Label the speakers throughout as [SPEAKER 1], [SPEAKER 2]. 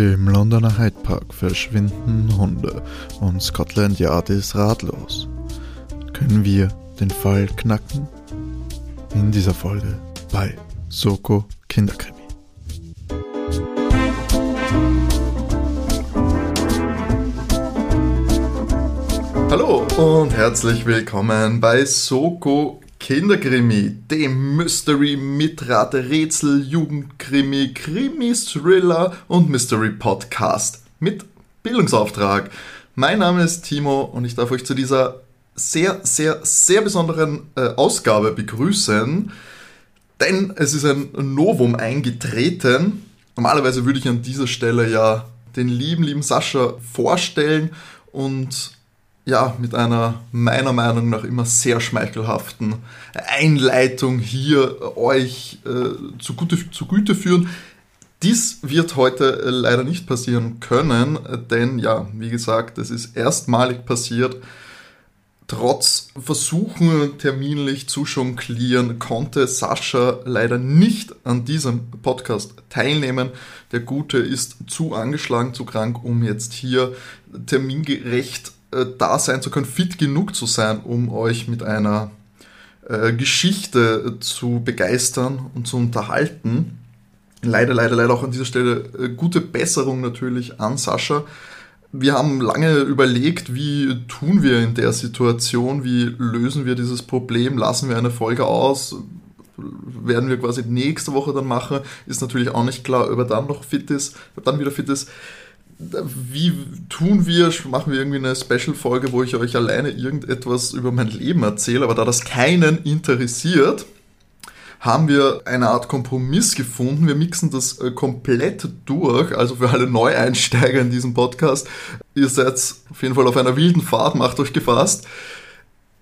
[SPEAKER 1] Im Londoner Hyde Park verschwinden Hunde und Scotland Yard ist ratlos. Können wir den Fall knacken? In dieser Folge bei Soko Kinderkrimi. Hallo und herzlich willkommen bei Soko Kinderkrimi, dem Mystery, Mitrate, Rätsel, Jugendkrimi, Krimi, Thriller und Mystery Podcast mit Bildungsauftrag. Mein Name ist Timo und ich darf euch zu dieser sehr, sehr, sehr besonderen äh, Ausgabe begrüßen, denn es ist ein Novum eingetreten. Normalerweise würde ich an dieser Stelle ja den lieben, lieben Sascha vorstellen und ja, mit einer meiner Meinung nach immer sehr schmeichelhaften Einleitung hier euch äh, zu, Gute, zu Güte führen. Dies wird heute äh, leider nicht passieren können, denn ja, wie gesagt, es ist erstmalig passiert. Trotz Versuchen terminlich zu jonglieren, konnte Sascha leider nicht an diesem Podcast teilnehmen. Der Gute ist zu angeschlagen, zu krank, um jetzt hier termingerecht äh, da sein zu können, fit genug zu sein, um euch mit einer äh, Geschichte zu begeistern und zu unterhalten. Leider, leider, leider auch an dieser Stelle äh, gute Besserung natürlich an Sascha. Wir haben lange überlegt, wie tun wir in der Situation, wie lösen wir dieses Problem, lassen wir eine Folge aus, werden wir quasi nächste Woche dann machen, ist natürlich auch nicht klar, ob er dann noch fit ist, ob dann wieder fit ist wie tun wir, machen wir irgendwie eine Special-Folge, wo ich euch alleine irgendetwas über mein Leben erzähle, aber da das keinen interessiert, haben wir eine Art Kompromiss gefunden. Wir mixen das äh, komplett durch, also für alle Neueinsteiger in diesem Podcast. Ihr seid auf jeden Fall auf einer wilden Fahrt, macht euch gefasst.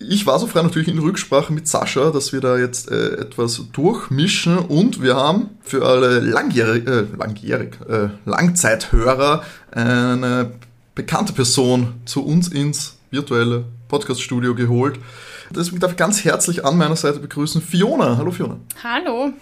[SPEAKER 1] Ich war so frei natürlich in Rücksprache mit Sascha, dass wir da jetzt äh, etwas durchmischen und wir haben für alle langjährig, äh, langjährig äh, Langzeithörer eine bekannte Person zu uns ins virtuelle Podcaststudio geholt. Deswegen darf ich ganz herzlich an meiner Seite begrüßen Fiona. Hallo Fiona.
[SPEAKER 2] Hallo.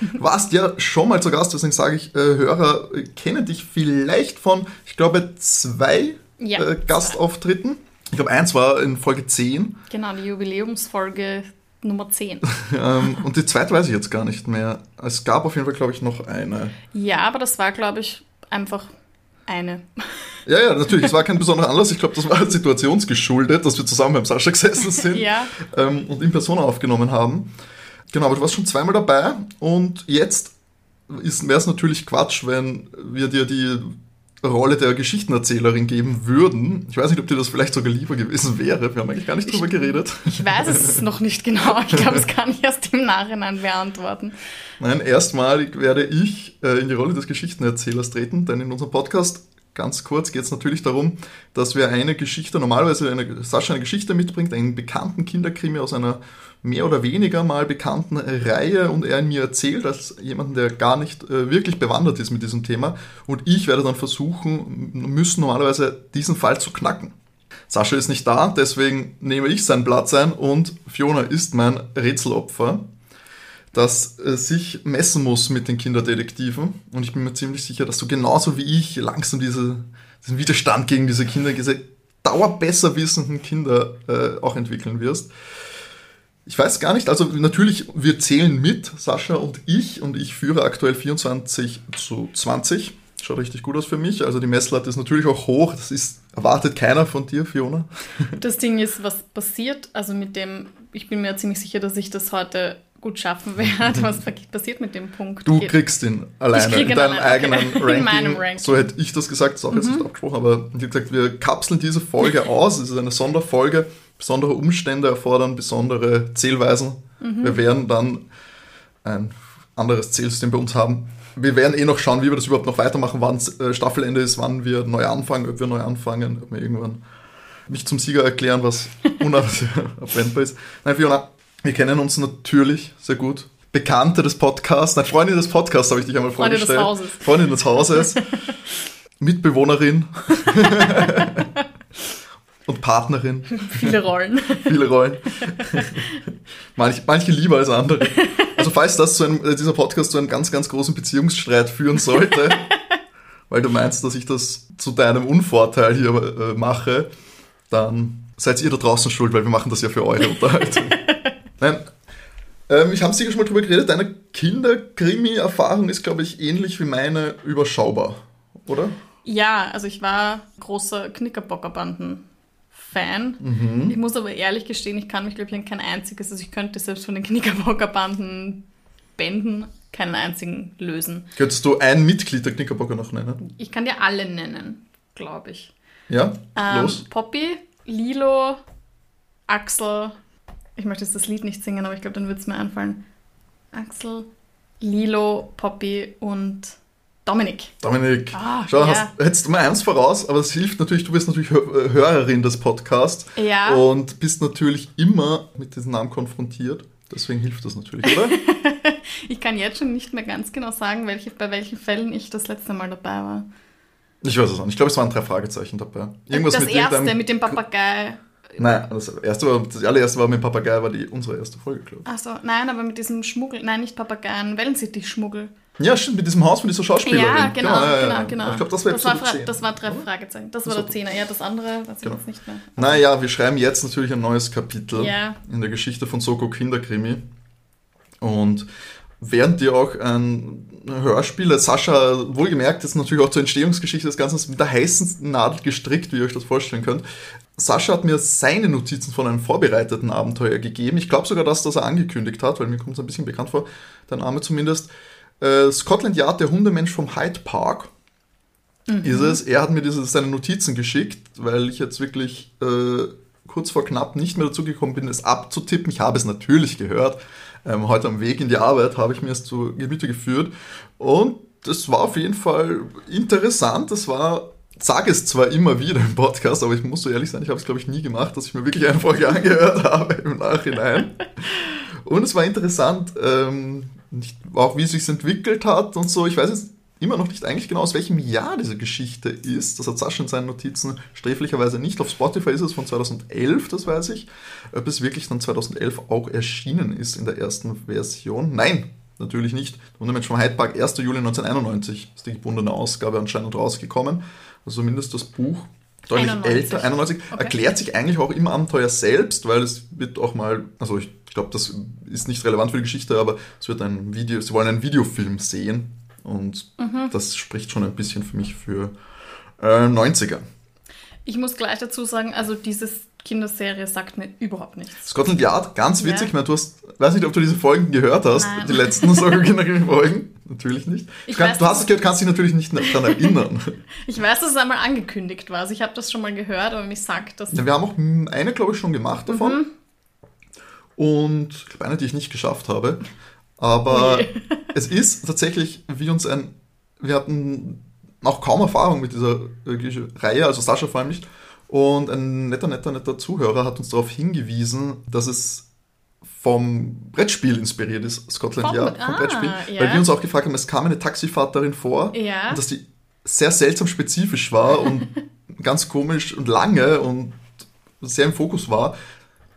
[SPEAKER 1] Du warst ja schon mal zu Gast, deswegen sage ich, äh, Hörer kennen dich vielleicht von, ich glaube, zwei ja, äh, Gastauftritten. Ich glaube, eins war in Folge 10.
[SPEAKER 2] Genau, die Jubiläumsfolge Nummer 10.
[SPEAKER 1] ähm, und die zweite weiß ich jetzt gar nicht mehr. Es gab auf jeden Fall, glaube ich, noch eine.
[SPEAKER 2] Ja, aber das war, glaube ich, einfach eine.
[SPEAKER 1] Ja, ja, natürlich. Es war kein besonderer Anlass. Ich glaube, das war situationsgeschuldet, dass wir zusammen beim Sascha gesessen sind
[SPEAKER 2] ja.
[SPEAKER 1] ähm, und in Persona aufgenommen haben. Genau, aber du warst schon zweimal dabei und jetzt wäre es natürlich Quatsch, wenn wir dir die Rolle der Geschichtenerzählerin geben würden. Ich weiß nicht, ob dir das vielleicht sogar lieber gewesen wäre. Wir haben eigentlich gar nicht drüber
[SPEAKER 2] ich,
[SPEAKER 1] geredet.
[SPEAKER 2] Ich weiß es noch nicht genau. Ich glaube, das kann ich erst im Nachhinein beantworten.
[SPEAKER 1] Nein, erstmalig werde ich äh, in die Rolle des Geschichtenerzählers treten, denn in unserem Podcast ganz kurz geht es natürlich darum, dass wir eine Geschichte, normalerweise eine, Sascha eine Geschichte mitbringt, einen bekannten Kinderkrimi aus einer mehr oder weniger mal bekannten Reihe und er mir erzählt, als jemanden, der gar nicht äh, wirklich bewandert ist mit diesem Thema. Und ich werde dann versuchen, müssen normalerweise diesen Fall zu knacken. Sascha ist nicht da, deswegen nehme ich seinen Platz ein und Fiona ist mein Rätselopfer das äh, sich messen muss mit den Kinderdetektiven. Und ich bin mir ziemlich sicher, dass du genauso wie ich langsam diese, diesen Widerstand gegen diese Kinder, diese dauerbesser wissenden Kinder äh, auch entwickeln wirst. Ich weiß gar nicht, also natürlich, wir zählen mit, Sascha und ich, und ich führe aktuell 24 zu 20. Schaut richtig gut aus für mich. Also die Messlatte ist natürlich auch hoch. Das ist, erwartet keiner von dir, Fiona.
[SPEAKER 2] Das Ding ist, was passiert, also mit dem, ich bin mir ziemlich sicher, dass ich das heute gut schaffen werde. Was passiert mit dem Punkt?
[SPEAKER 1] Du kriegst ihn alleine
[SPEAKER 2] krieg
[SPEAKER 1] in deinem
[SPEAKER 2] alleine,
[SPEAKER 1] eigenen
[SPEAKER 2] okay.
[SPEAKER 1] Ranking.
[SPEAKER 2] In Ranking.
[SPEAKER 1] So hätte ich das gesagt, das ist auch jetzt mhm. nicht abgesprochen, aber wie gesagt, wir kapseln diese Folge aus. Es ist eine Sonderfolge. Besondere Umstände erfordern besondere Zählweisen. Mhm. Wir werden dann ein anderes Zählsystem bei uns haben. Wir werden eh noch schauen, wie wir das überhaupt noch weitermachen, wann äh, Staffelende ist, wann wir neu anfangen, ob wir neu anfangen, ob wir irgendwann mich zum Sieger erklären, was unabwendbar ist. Nein, Fiona, wir kennen uns natürlich sehr gut. Bekannte des Podcasts, nein, Freundin des Podcasts habe ich dich einmal vorgestellt.
[SPEAKER 2] Freundin des Hauses.
[SPEAKER 1] Freundin des Hauses. Mitbewohnerin. und Partnerin.
[SPEAKER 2] Viele Rollen.
[SPEAKER 1] Viele Rollen. manche, manche lieber als andere. Also falls das zu einem, äh, dieser Podcast zu einem ganz, ganz großen Beziehungsstreit führen sollte, weil du meinst, dass ich das zu deinem Unvorteil hier äh, mache, dann seid ihr da draußen schuld, weil wir machen das ja für eure Unterhaltung. Nein, ähm, ich habe sicher schon mal drüber geredet, deine Kinderkrimi-Erfahrung ist, glaube ich, ähnlich wie meine überschaubar, oder?
[SPEAKER 2] Ja, also ich war großer Knickerbockerbanden-Fan.
[SPEAKER 1] Mhm.
[SPEAKER 2] Ich muss aber ehrlich gestehen, ich kann mich, glaube ich, an kein einziges, also ich könnte selbst von den Knickerbockerbanden-Bänden keinen einzigen lösen.
[SPEAKER 1] Könntest du ein Mitglied der Knickerbocker noch nennen?
[SPEAKER 2] Ich kann dir alle nennen, glaube ich.
[SPEAKER 1] Ja?
[SPEAKER 2] Ähm,
[SPEAKER 1] Los.
[SPEAKER 2] Poppy, Lilo, Axel. Ich möchte jetzt das Lied nicht singen, aber ich glaube, dann wird es mir einfallen. Axel, Lilo, Poppy und Dominik.
[SPEAKER 1] Dominik,
[SPEAKER 2] Ah,
[SPEAKER 1] schau,
[SPEAKER 2] ja.
[SPEAKER 1] hast, hättest du mal eins voraus, aber es hilft natürlich, du bist natürlich äh, Hörerin des Podcasts
[SPEAKER 2] Ja.
[SPEAKER 1] und bist natürlich immer mit diesem Namen konfrontiert. Deswegen hilft das natürlich, oder?
[SPEAKER 2] Ich kann jetzt schon nicht mehr ganz genau sagen, welche, bei welchen Fällen ich das letzte Mal dabei war.
[SPEAKER 1] ich weiß es auch nicht. Ich glaube, es waren drei Fragezeichen dabei. Irgendwas
[SPEAKER 2] das
[SPEAKER 1] mit
[SPEAKER 2] erste mit dem Papagei.
[SPEAKER 1] Nein, das erste war, das allererste war mit Papagei, war die unsere erste Folge, glaube
[SPEAKER 2] Achso, nein, aber mit diesem Schmuggel. Nein, nicht Papageien, Wellensittich-Schmuggel.
[SPEAKER 1] ich. Ja, stimmt, mit diesem Haus von dieser Schauspielerin.
[SPEAKER 2] Ja, genau,
[SPEAKER 1] ja, ja,
[SPEAKER 2] genau,
[SPEAKER 1] ja.
[SPEAKER 2] genau.
[SPEAKER 1] Ich glaube, das war
[SPEAKER 2] das war,
[SPEAKER 1] Episode
[SPEAKER 2] Fra
[SPEAKER 1] 10.
[SPEAKER 2] das war drei Fragezeichen. Das war der Zehner. Ja, das andere weiß ich
[SPEAKER 1] Genau.
[SPEAKER 2] jetzt nicht mehr.
[SPEAKER 1] Naja, wir schreiben jetzt natürlich ein neues Kapitel
[SPEAKER 2] Ja.
[SPEAKER 1] in der Geschichte von Soko Kinderkrimi. Und während dir auch ein Hörspiel, Sascha, wohlgemerkt, ist natürlich auch zur Entstehungsgeschichte des Ganzen mit der heißen Nadel gestrickt, wie ihr euch das vorstellen könnt. Sascha hat mir seine Notizen von einem vorbereiteten Abenteuer gegeben. Ich glaube sogar, dass das er angekündigt hat, weil mir kommt es ein bisschen bekannt vor, der Name zumindest. Äh, Scotland Yard, der Hundemensch vom Hyde Park ist es. Er hat mir diese, seine Notizen geschickt, weil ich jetzt wirklich äh, kurz vor knapp nicht mehr dazu gekommen bin, es abzutippen. Ich habe es natürlich gehört. Ähm, heute am Weg in die Arbeit habe ich mir es zu Gemüte geführt. Und das war auf jeden Fall interessant. Das war, sage es zwar immer wieder im Podcast, aber ich muss so ehrlich sein, ich habe es glaube ich nie gemacht, dass ich mir wirklich eine Folge angehört habe im Nachhinein. Und es war interessant, ähm, nicht, auch wie es sich entwickelt hat und so. Ich weiß jetzt immer noch nicht eigentlich genau, aus welchem Jahr diese Geschichte ist. Das hat Sascha in seinen Notizen sträflicherweise nicht. Auf Spotify ist es von 2011, das weiß ich. Ob es wirklich dann 2011 auch erschienen ist in der ersten Version? Nein, natürlich nicht. Der Wundermensch vom Hyde Park, 1. Juli 1991 ist die gebundene Ausgabe anscheinend rausgekommen. Also zumindest das Buch deutlich
[SPEAKER 2] 91.
[SPEAKER 1] älter, 91,
[SPEAKER 2] Okay.
[SPEAKER 1] erklärt sich eigentlich auch im Abenteuer selbst, weil es wird auch mal, also ich glaube, das ist nicht relevant für die Geschichte, aber es wird ein Video, sie wollen einen Videofilm sehen und
[SPEAKER 2] Mhm.
[SPEAKER 1] das spricht schon ein bisschen für mich für äh, 90er.
[SPEAKER 2] Ich muss gleich dazu sagen, also diese Kinderserie sagt mir überhaupt nichts.
[SPEAKER 1] Scotland Yard, ganz witzig,
[SPEAKER 2] Ja.
[SPEAKER 1] ich meine, du hast, weiß nicht, ob du diese Folgen gehört hast,
[SPEAKER 2] Nein.
[SPEAKER 1] die letzten Folgen, natürlich nicht.
[SPEAKER 2] Ich
[SPEAKER 1] du, kann,
[SPEAKER 2] weiß,
[SPEAKER 1] du hast es gehört, kannst dich natürlich nicht daran erinnern.
[SPEAKER 2] Ich weiß, dass es einmal angekündigt war. Also ich habe das schon mal gehört, aber mich sagt das.
[SPEAKER 1] Ja, wir haben auch eine, glaube ich, schon gemacht davon.
[SPEAKER 2] Mhm.
[SPEAKER 1] Und ich glaube, eine, die ich nicht geschafft habe. Aber
[SPEAKER 2] Ui.
[SPEAKER 1] es ist tatsächlich wie uns ein. Wir hatten auch kaum Erfahrung mit dieser äh, Reihe, also Sascha vor allem nicht. Und ein netter, netter, netter Zuhörer hat uns darauf hingewiesen, dass es vom Brettspiel inspiriert ist, Scotland
[SPEAKER 2] Vom-
[SPEAKER 1] Yard, vom
[SPEAKER 2] ah,
[SPEAKER 1] Brettspiel.
[SPEAKER 2] ja.
[SPEAKER 1] Weil wir uns auch gefragt haben, es kam eine Taxifahrt darin vor
[SPEAKER 2] Ja.
[SPEAKER 1] und dass die sehr seltsam spezifisch war und ganz komisch und lange und sehr im Fokus war.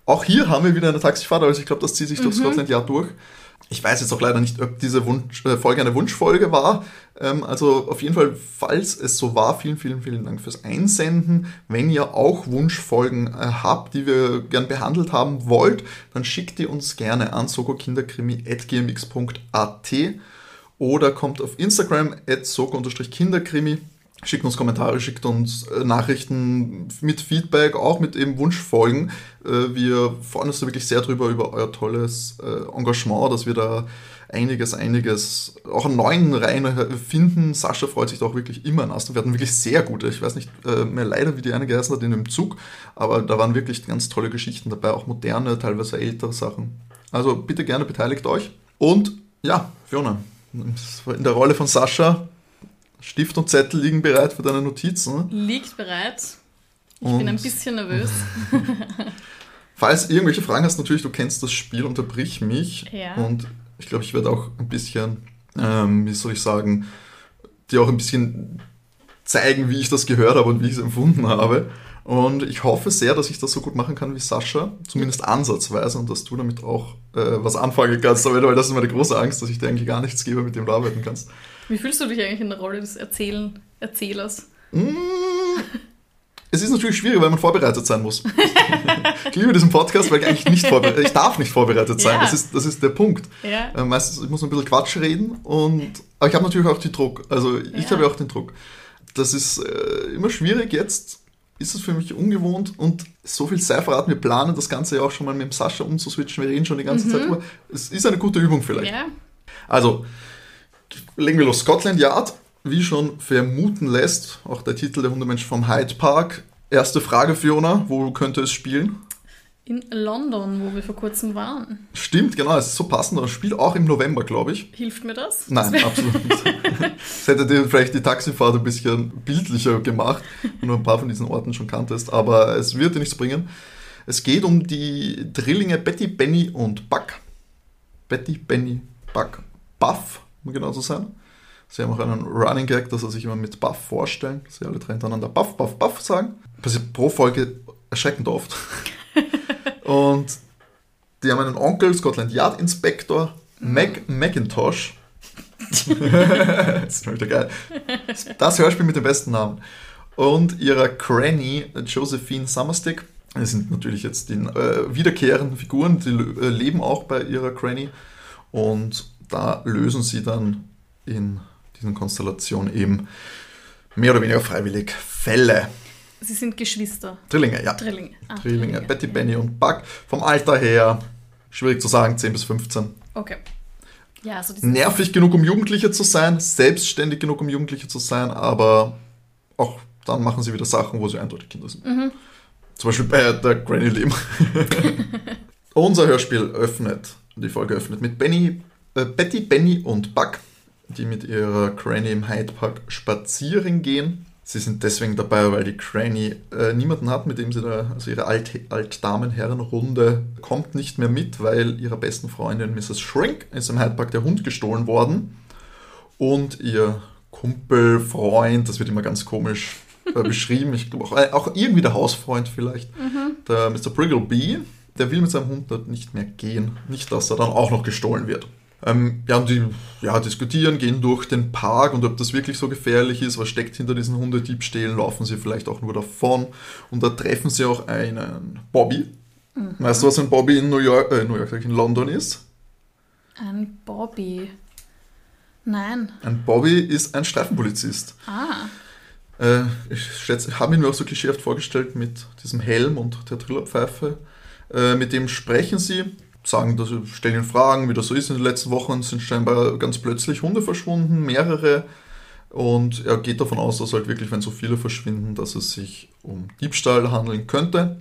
[SPEAKER 1] Auch hier haben wir wieder eine Taxifahrt, also ich glaube, das zieht sich durch Scotland Yard durch. Ich weiß jetzt auch leider nicht, ob diese Wunsch, äh, Folge eine Wunschfolge war. Ähm, also auf jeden Fall, falls es so war, vielen, vielen, vielen Dank fürs Einsenden. Wenn ihr auch Wunschfolgen äh, habt, die wir gern behandelt haben wollt, dann schickt ihr uns gerne an sokokinderkrimi.gmx.at oder kommt auf Instagram at soko-kinderkrimi. Schickt uns Kommentare, schickt uns äh, Nachrichten mit Feedback, auch mit eben Wunschfolgen. Äh, wir freuen uns da wirklich sehr drüber, über euer tolles äh, Engagement, dass wir da einiges, einiges auch an neuen Reihen finden. Sascha freut sich da auch wirklich immer an Astro. Wir hatten wirklich sehr gute, ich weiß nicht mehr leider, wie die eine geheißen hat in dem Zug, aber da waren wirklich ganz tolle Geschichten dabei, auch moderne, teilweise ältere Sachen. Also bitte gerne beteiligt euch. Und ja, Fiona, in der Rolle von Sascha, Stift und Zettel liegen bereit für deine Notizen.
[SPEAKER 2] Liegt bereit. Ich
[SPEAKER 1] Und-
[SPEAKER 2] bin ein bisschen nervös.
[SPEAKER 1] Falls du irgendwelche Fragen hast, natürlich, du kennst das Spiel, unterbrich mich.
[SPEAKER 2] Ja.
[SPEAKER 1] Und ich glaube, ich werde auch ein bisschen, ähm, wie soll ich sagen, dir auch ein bisschen zeigen, wie ich das gehört habe und wie ich es empfunden habe. Und ich hoffe sehr, dass ich das so gut machen kann wie Sascha, zumindest ansatzweise, und dass du damit auch äh, was anfangen kannst, weil das ist meine große Angst, dass ich dir eigentlich gar nichts gebe, mit dem du arbeiten kannst.
[SPEAKER 2] Wie fühlst du dich eigentlich in der Rolle des Erzählen, Erzählers?
[SPEAKER 1] Mm, es ist natürlich schwierig, weil man vorbereitet sein muss. ich liebe diesen Podcast, weil ich eigentlich nicht vorbereitet, ich darf nicht vorbereitet sein.
[SPEAKER 2] Ja.
[SPEAKER 1] Das, ist, das ist der Punkt.
[SPEAKER 2] Ja.
[SPEAKER 1] Äh, meistens, ich muss ein bisschen Quatsch reden und, aber ich habe natürlich auch den Druck. Also ich
[SPEAKER 2] Ja.
[SPEAKER 1] habe ja auch den Druck. Das ist äh, immer schwierig. Jetzt ist es für mich ungewohnt und so viel sei verraten. Wir planen das Ganze ja auch schon mal mit dem Sascha umzuswitchen. Wir reden schon die ganze Zeit drüber. Es ist eine gute Übung vielleicht.
[SPEAKER 2] Ja.
[SPEAKER 1] Also, legen wir los. Scotland Yard, wie schon vermuten lässt, auch der Titel der Hundemensch vom Hyde Park. Erste Frage, Fiona, wo könnte es spielen?
[SPEAKER 2] In London, wo wir vor kurzem waren.
[SPEAKER 1] Stimmt, genau, es ist so passend. Das spielt auch im November, glaube ich.
[SPEAKER 2] Hilft mir das?
[SPEAKER 1] Nein, absolut nicht. Das hätte dir vielleicht die Taxifahrt ein bisschen bildlicher gemacht, wenn du ein paar von diesen Orten schon kanntest, aber es wird dir nichts bringen. Es geht um die Drillinge Betty, Benny und Buck. Betty, Benny, Buck. Buff, um genau zu sein. Sie haben auch einen Running Gag, dass sie sich immer mit Buff vorstellen, sie alle drei hintereinander Buff, Buff, Buff sagen. Passiert pro Folge erschreckend oft. und die haben einen Onkel, Scotland Yard Inspector, Mac McIntosh. das ist wieder geil. Das Hörspiel mit dem besten Namen. Und ihrer Granny, Josephine Summerstick. Das sind natürlich jetzt die äh, wiederkehrenden Figuren, die äh, leben auch bei ihrer Granny. Und da lösen sie dann in diesen Konstellationen eben mehr oder weniger freiwillig Fälle.
[SPEAKER 2] Sie sind Geschwister.
[SPEAKER 1] Drillinge, ja.
[SPEAKER 2] Drillinge. Ah,
[SPEAKER 1] Drillinge. Betty, Benny und Buck. Vom Alter her, schwierig zu sagen, 10 bis 15.
[SPEAKER 2] Okay. Ja, also
[SPEAKER 1] Nervig genug, um Jugendliche zu sein, selbstständig genug, um Jugendliche zu sein, aber auch dann machen sie wieder Sachen, wo sie eindeutig Kinder sind. Zum Beispiel bei der Granny Leben. Unser Hörspiel öffnet, die Folge öffnet mit Benny, äh, Betty, Benny und Buck, die mit ihrer Granny im Hyde Park spazieren gehen. Sie sind deswegen dabei, weil die Granny äh, niemanden hat, mit dem sie da, also ihre Alt Altdamen-Herren-Runde kommt nicht mehr mit, weil ihrer besten Freundin Mrs. Shrink ist im Hyde Park der Hund gestohlen worden. Und ihr Kumpel, Freund, das wird immer ganz komisch äh, beschrieben, ich glaube auch, äh, auch irgendwie der Hausfreund vielleicht, der Mr. Briggleby, der will mit seinem Hund dort nicht mehr gehen. Nicht, dass er dann auch noch gestohlen wird. Ähm, ja, und die ja, diskutieren, gehen durch den Park und ob das wirklich so gefährlich ist, was steckt hinter diesen Hundediebstählen, laufen sie vielleicht auch nur davon. Und da treffen sie auch einen Bobby. Weißt du, was ein Bobby in New York, äh, New York, in London ist?
[SPEAKER 2] Ein Bobby. Nein.
[SPEAKER 1] Ein Bobby ist ein Streifenpolizist.
[SPEAKER 2] Ah.
[SPEAKER 1] Äh, ich habe ihn mir auch so klischeehaft vorgestellt mit diesem Helm und der Trillerpfeife. Äh, mit dem sprechen sie, sagen, dass sie stellen ihn Fragen, wie das so ist. In den letzten Wochen sind scheinbar ganz plötzlich Hunde verschwunden, mehrere. Und er geht davon aus, dass halt wirklich, wenn so viele verschwinden, dass es sich um Diebstahl handeln könnte.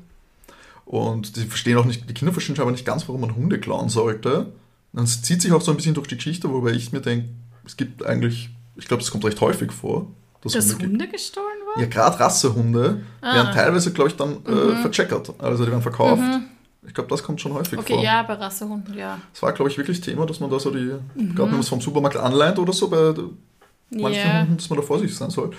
[SPEAKER 1] Und die verstehen auch nicht, die Kinder verstehen aber nicht ganz, warum man Hunde klauen sollte. Und es zieht sich auch so ein bisschen durch die Geschichte, wobei ich mir denke, es gibt eigentlich, ich glaube, das kommt recht häufig vor. dass
[SPEAKER 2] Dass
[SPEAKER 1] Hunde.
[SPEAKER 2] Hunde gestohlen waren?
[SPEAKER 1] Ja, gerade Rassehunde
[SPEAKER 2] Ah.
[SPEAKER 1] werden teilweise, glaube ich, dann äh, vercheckert. Also die werden verkauft. Ich glaube, das kommt schon häufig
[SPEAKER 2] Okay,
[SPEAKER 1] vor.
[SPEAKER 2] ja, bei Rassehunden, ja.
[SPEAKER 1] Es war, glaube ich, wirklich Thema, dass man da so die, gerade wenn man es vom Supermarkt anleiht oder so, bei manchen. Hunden, dass man da vorsichtig sein soll.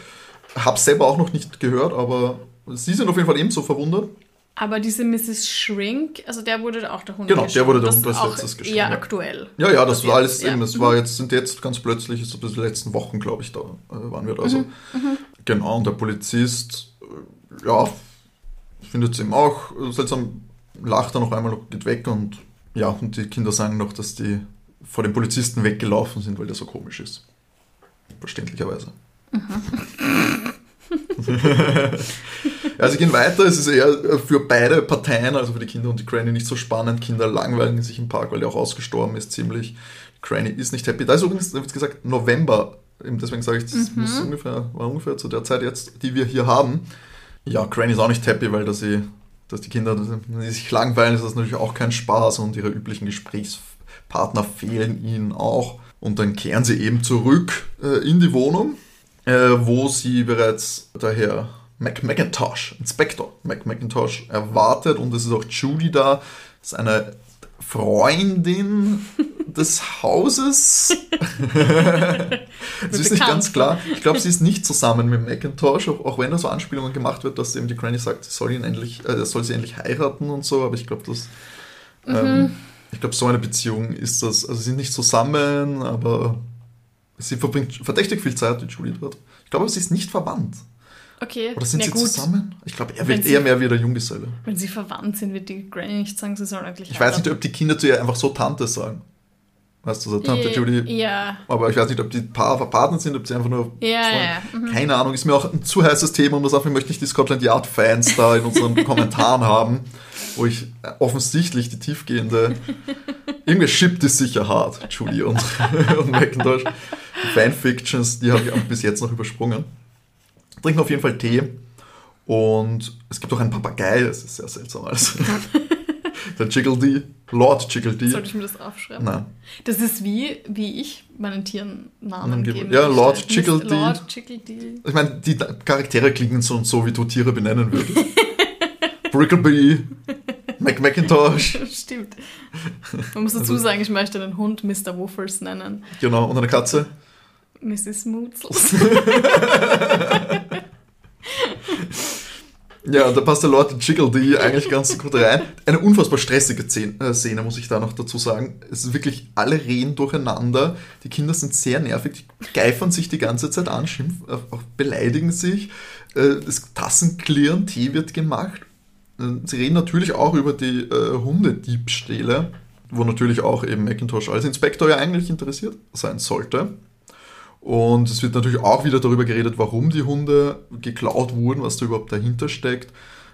[SPEAKER 1] Hab's selber auch noch nicht gehört, aber sie sind auf jeden Fall ebenso verwundert.
[SPEAKER 2] Aber diese Mrs. Shrink, also der wurde auch der Hund
[SPEAKER 1] Genau, der wurde der
[SPEAKER 2] Das
[SPEAKER 1] Hund als letztes
[SPEAKER 2] eher
[SPEAKER 1] ja.
[SPEAKER 2] aktuell.
[SPEAKER 1] Ja, ja, das
[SPEAKER 2] Okay,
[SPEAKER 1] war alles
[SPEAKER 2] ja.
[SPEAKER 1] eben, es war jetzt, sind jetzt ganz plötzlich, so bis die letzten Wochen, glaube ich, da äh, waren wir da. Also,
[SPEAKER 2] Mhm,
[SPEAKER 1] genau, und der Polizist, äh, ja, findet es eben auch seltsam, lacht dann noch einmal, geht weg und ja, und die Kinder sagen noch, dass die vor dem Polizisten weggelaufen sind, weil der so komisch ist. Verständlicherweise. ja, sie gehen weiter. Es ist eher für beide Parteien, also für die Kinder und die Granny, nicht so spannend. Kinder langweilen sich im Park, weil der auch ausgestorben ist, ziemlich. Granny ist nicht happy. Da ist übrigens, da wird gesagt, November. Deswegen sage ich, das muss ungefähr, war ungefähr zu der Zeit jetzt, die wir hier haben. Ja, Granny ist auch nicht happy, weil dass sie, dass die Kinder, sie sich langweilen, ist das natürlich auch kein Spaß und ihre üblichen Gesprächspartner fehlen ihnen auch. Und dann kehren sie eben zurück äh, in die Wohnung, äh, wo sie bereits daher Mac McIntosh, Inspektor Mac McIntosh erwartet und es ist auch Judy da, das ist eine Freundin des Hauses. Es ist nicht ganz klar. Ich glaube, sie ist nicht zusammen mit Macintosh, auch, wenn da so Anspielungen gemacht wird, dass eben die Granny sagt, sie soll ihn endlich, äh, soll sie endlich heiraten und so, aber ich glaube, das ähm, ich glaube, so eine Beziehung ist das. Also sie sind nicht zusammen, aber sie verbringt verdächtig viel Zeit mit Julie dort. Ich glaube, sie ist nicht verwandt.
[SPEAKER 2] Okay.
[SPEAKER 1] Oder sind
[SPEAKER 2] ja,
[SPEAKER 1] sie
[SPEAKER 2] gut.
[SPEAKER 1] zusammen? Ich glaube, er
[SPEAKER 2] sie-
[SPEAKER 1] eher mehr wie der Junggeselle.
[SPEAKER 2] Wenn sie verwandt sind, wird die Granny nicht sagen, sie sollen eigentlich
[SPEAKER 1] Ich weiß nicht, ob die Kinder zu ihr einfach so Tante sagen. Weißt du, so Tante
[SPEAKER 2] Ja,
[SPEAKER 1] Judy.
[SPEAKER 2] Ja.
[SPEAKER 1] Aber ich weiß nicht, ob die Paar verpartnet sind, ob sie einfach nur.
[SPEAKER 2] Ja, ja, mhm.
[SPEAKER 1] Keine Ahnung, ist mir auch ein zu heißes Thema, um das auf. Ich möchte nicht die Scotland Yard-Fans da in unseren Kommentaren haben, wo ich offensichtlich die tiefgehende. Irgendwie shippt es sicher hart, Judy und, und Macintosh. Die Fanfictions, die habe ich bis jetzt noch übersprungen. Trinken auf jeden Fall Tee. Und es gibt auch einen Papagei, das ist sehr seltsam alles. Der Jiggledy, Lord Jiggledy.
[SPEAKER 2] Sollte ich mir das aufschreiben?
[SPEAKER 1] Nein.
[SPEAKER 2] Das ist wie, wie ich meinen Tieren Namen geben.
[SPEAKER 1] Ja. Lord Chickledy.
[SPEAKER 2] Lord Chickledy.
[SPEAKER 1] Ich meine, die Charaktere klingen so und so, wie du Tiere benennen würdest. Brickleby, Mac Macintosh,
[SPEAKER 2] Stimmt. Man muss dazu
[SPEAKER 1] Also-
[SPEAKER 2] sagen, ich möchte den Hund Mr. Woofers nennen.
[SPEAKER 1] genau, und eine Katze.
[SPEAKER 2] Mrs. Mootzels.
[SPEAKER 1] Ja, da passt der Lord Jiggledy eigentlich ganz gut rein. Eine unfassbar stressige Szene, äh, Szene, muss ich da noch dazu sagen. Es ist wirklich, alle reden durcheinander. Die Kinder sind sehr nervig, die geifern sich die ganze Zeit an, schimpfen, äh, beleidigen sich. Äh, Das Tassen klirren, Tee wird gemacht. Äh, Sie reden natürlich auch über die äh, Hundediebstähle, wo natürlich auch eben Macintosh als Inspektor ja eigentlich interessiert sein sollte. Und es wird natürlich auch wieder darüber geredet, warum die Hunde geklaut wurden, was da überhaupt dahinter steckt.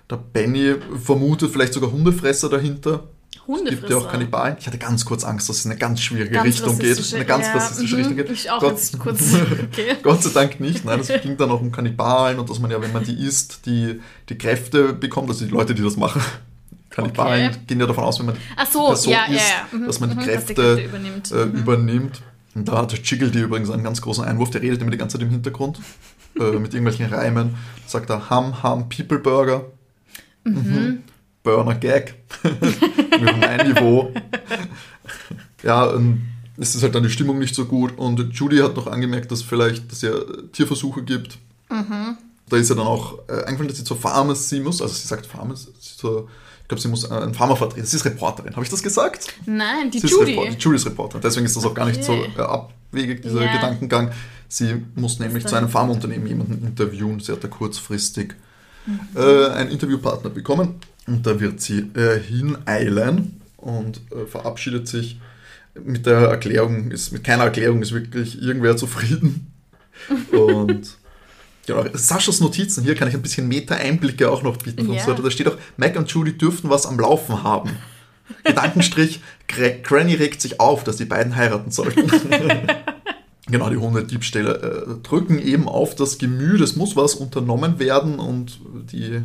[SPEAKER 1] Der Benny vermutet vielleicht sogar Hundefresser dahinter. Es
[SPEAKER 2] Hundefresser.
[SPEAKER 1] gibt ja auch Kannibalen. Ich hatte ganz kurz Angst, dass es in eine ganz schwierige
[SPEAKER 2] Ganz
[SPEAKER 1] Richtung geht. Eine ganz
[SPEAKER 2] ja,
[SPEAKER 1] rassistische
[SPEAKER 2] mhm.
[SPEAKER 1] Richtung geht.
[SPEAKER 2] Ich auch
[SPEAKER 1] Gott,
[SPEAKER 2] kurz. Okay.
[SPEAKER 1] Gott sei Dank nicht. Nein, es ging dann auch um Kannibalen und dass man ja, wenn man die isst, die, die Kräfte bekommt, also die Leute, die das machen. Kannibalen
[SPEAKER 2] Okay.
[SPEAKER 1] gehen ja davon aus, wenn man
[SPEAKER 2] Ach so,
[SPEAKER 1] Person
[SPEAKER 2] ja,
[SPEAKER 1] ist,
[SPEAKER 2] ja. Mhm,
[SPEAKER 1] dass man die
[SPEAKER 2] mhm,
[SPEAKER 1] Kräfte,
[SPEAKER 2] übernimmt.
[SPEAKER 1] äh,
[SPEAKER 2] Mhm.
[SPEAKER 1] übernimmt. Und da hat der Jiggledy übrigens einen ganz großen Einwurf, der redet immer die ganze Zeit im Hintergrund äh, mit irgendwelchen Reimen. Sagt er Ham, Ham, People Burger. Mhm. Burner Gag. mit meinem Niveau. Ja, ähm, es ist halt dann die Stimmung nicht so gut. Und Judy hat noch angemerkt, dass vielleicht dass ja Tierversuche gibt. Da ist ja dann auch äh, eingefallen, dass sie zur Pharmacy muss. Also sie sagt Pharmacy, zur, glaube, sie muss äh, einen Pharma vertreten. Sie ist Reporterin. Habe ich das gesagt?
[SPEAKER 2] Nein, die
[SPEAKER 1] Sie ist
[SPEAKER 2] Judy.
[SPEAKER 1] Report- Judy ist Reporterin. Deswegen ist das auch gar nicht so äh, abwegig, dieser
[SPEAKER 2] Ja.
[SPEAKER 1] Gedankengang. Sie muss nämlich zu einem Pharmaunternehmen jemanden interviewen. Sie hat da kurzfristig
[SPEAKER 2] Mhm.
[SPEAKER 1] äh, einen Interviewpartner bekommen. Und da wird sie äh, hineilen und äh, verabschiedet sich mit der Erklärung, ist mit keiner Erklärung ist wirklich irgendwer zufrieden. Und genau, Saschas Notizen, hier kann ich ein bisschen Meta-Einblicke auch noch bieten von
[SPEAKER 2] Ja.
[SPEAKER 1] so. Da steht auch, Mac und Judy dürften was am Laufen haben. Gedankenstrich, Gra- Granny regt sich auf, dass die beiden heiraten sollten. genau, die Hundediebstähle äh, drücken eben auf das Gemüt, es muss was unternommen werden und die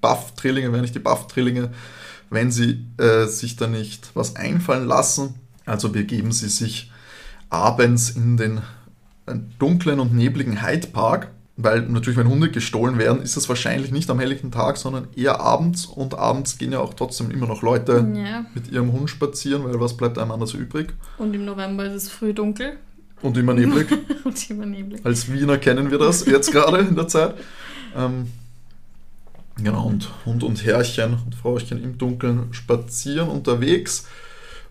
[SPEAKER 1] Buff-Trillinge, wenn nicht die Buff-Trillinge, wenn sie äh, sich da nicht was einfallen lassen, also begeben sie sich abends in den dunklen und nebligen Hyde Park, weil natürlich, wenn Hunde gestohlen werden, ist es wahrscheinlich nicht am helllichten Tag, sondern eher abends und abends gehen ja auch trotzdem immer noch Leute
[SPEAKER 2] Ja,
[SPEAKER 1] mit ihrem Hund spazieren, weil was bleibt einem anders übrig?
[SPEAKER 2] und im November ist es früh dunkel
[SPEAKER 1] Und immer neblig.
[SPEAKER 2] und immer neblig.
[SPEAKER 1] Als Wiener kennen wir das jetzt gerade in der Zeit. Ähm, genau, und Hund und Herrchen und Frauchen im Dunkeln spazieren unterwegs.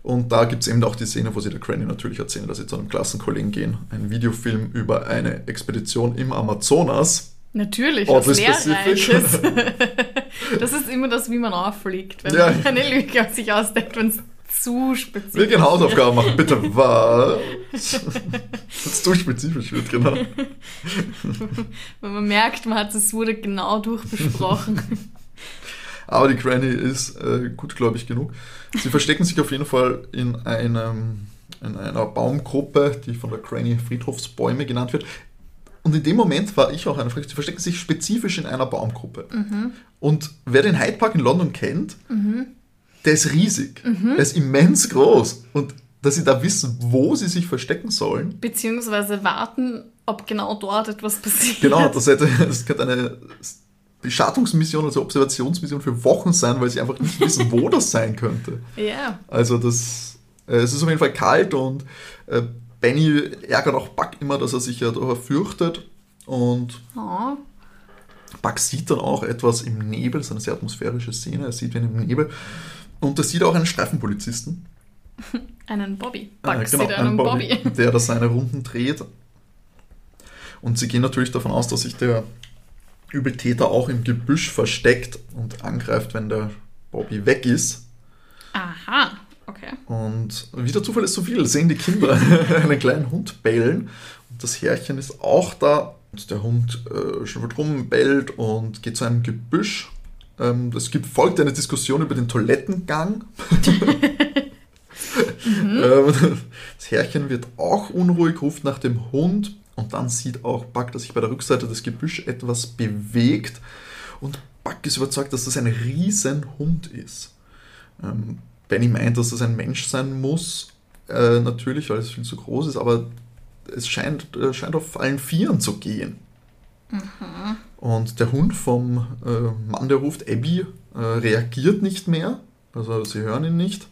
[SPEAKER 1] Und da gibt es eben auch die Szene, wo sie der Granny natürlich erzählen, dass sie zu einem Klassenkollegen gehen. Ein Videofilm über eine Expedition im Amazonas.
[SPEAKER 2] Natürlich, was Lehrreiches. das ist immer das, wie man auffliegt, wenn
[SPEAKER 1] Ja.
[SPEAKER 2] man eine Lüge auf sich ausdenkt, wenn es zu spezifisch
[SPEAKER 1] Wir gehen Hausaufgaben machen, bitte was? Wenn es zu spezifisch wird, genau.
[SPEAKER 2] Wenn man merkt, man hat es wurde genau durchbesprochen.
[SPEAKER 1] Aber die Granny ist äh, gutgläubig genug. Sie verstecken sich auf jeden Fall in, einem, in einer Baumgruppe, die von der Granny Friedhofsbäume genannt wird. Und in dem Moment war ich auch einer Frage, sie verstecken sich spezifisch in einer Baumgruppe. Und wer den Hyde Park in London kennt, der ist riesig. Der ist immens groß. Und dass sie da wissen, wo sie sich verstecken sollen,
[SPEAKER 2] Beziehungsweise warten, ob genau dort etwas passiert.
[SPEAKER 1] Genau, das, hätte, das könnte eine Beschattungsmission, also Observationsmission für Wochen sein, weil sie einfach nicht wissen, wo das sein könnte.
[SPEAKER 2] Ja.
[SPEAKER 1] Also das, äh, es ist auf jeden Fall kalt und äh, Benny ärgert auch Buck immer, dass er sich ja da fürchtet und
[SPEAKER 2] Oh.
[SPEAKER 1] Buck sieht dann auch etwas im Nebel, das ist eine sehr atmosphärische Szene, er sieht wen im Nebel und er sieht auch einen Streifenpolizisten.
[SPEAKER 2] Einen Bobby.
[SPEAKER 1] Ah,
[SPEAKER 2] Bugs
[SPEAKER 1] genau,
[SPEAKER 2] sieht einen
[SPEAKER 1] einen
[SPEAKER 2] Bobby.
[SPEAKER 1] der da seine Runden dreht. Und sie gehen natürlich davon aus, dass sich der Übeltäter auch im Gebüsch versteckt und angreift, wenn der Bobby weg ist.
[SPEAKER 2] Aha, okay.
[SPEAKER 1] Und wie der Zufall ist so viel, sehen die Kinder einen kleinen Hund bellen. Und das Härchen ist auch da. Und der Hund äh, schnüffelt rum, bellt und geht zu einem Gebüsch. Ähm, es gibt, folgt eine Diskussion über den Toilettengang. Ähm, das Herrchen wird auch unruhig, ruft nach dem Hund und dann sieht auch Buck, dass sich bei der Rückseite des Gebüsch etwas bewegt und Buck ist überzeugt, dass das ein Riesenhund ist. Ähm, Benny meint, dass das ein Mensch sein muss, äh, natürlich, weil es viel zu groß ist, aber es scheint, äh, scheint auf allen Vieren zu gehen. Und der Hund vom äh, Mann, der ruft, Abby, äh, reagiert nicht mehr, also sie hören ihn nicht.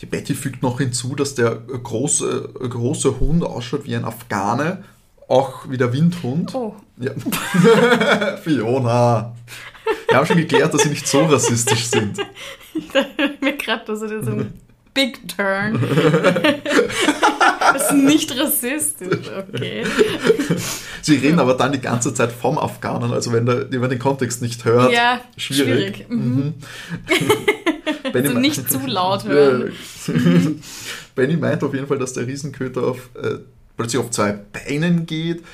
[SPEAKER 1] Die Betty fügt noch hinzu, dass der große, große Hund ausschaut wie ein Afghane, auch wie der Windhund.
[SPEAKER 2] Oh,
[SPEAKER 1] Ja. Fiona. Wir haben schon geklärt, dass sie nicht so rassistisch sind.
[SPEAKER 2] ich dachte mir gerade, dass er so ein Big Turn. das ist nicht rassistisch, okay.
[SPEAKER 1] Sie reden aber dann die ganze Zeit vom Afghanen, also wenn, der, wenn man den Kontext nicht hört,
[SPEAKER 2] Ja,
[SPEAKER 1] schwierig.
[SPEAKER 2] schwierig. Mhm.
[SPEAKER 1] Benny
[SPEAKER 2] Also nicht zu laut hören.
[SPEAKER 1] Benny meint auf jeden Fall, dass der Riesenköter auf, äh, plötzlich auf zwei Beinen geht,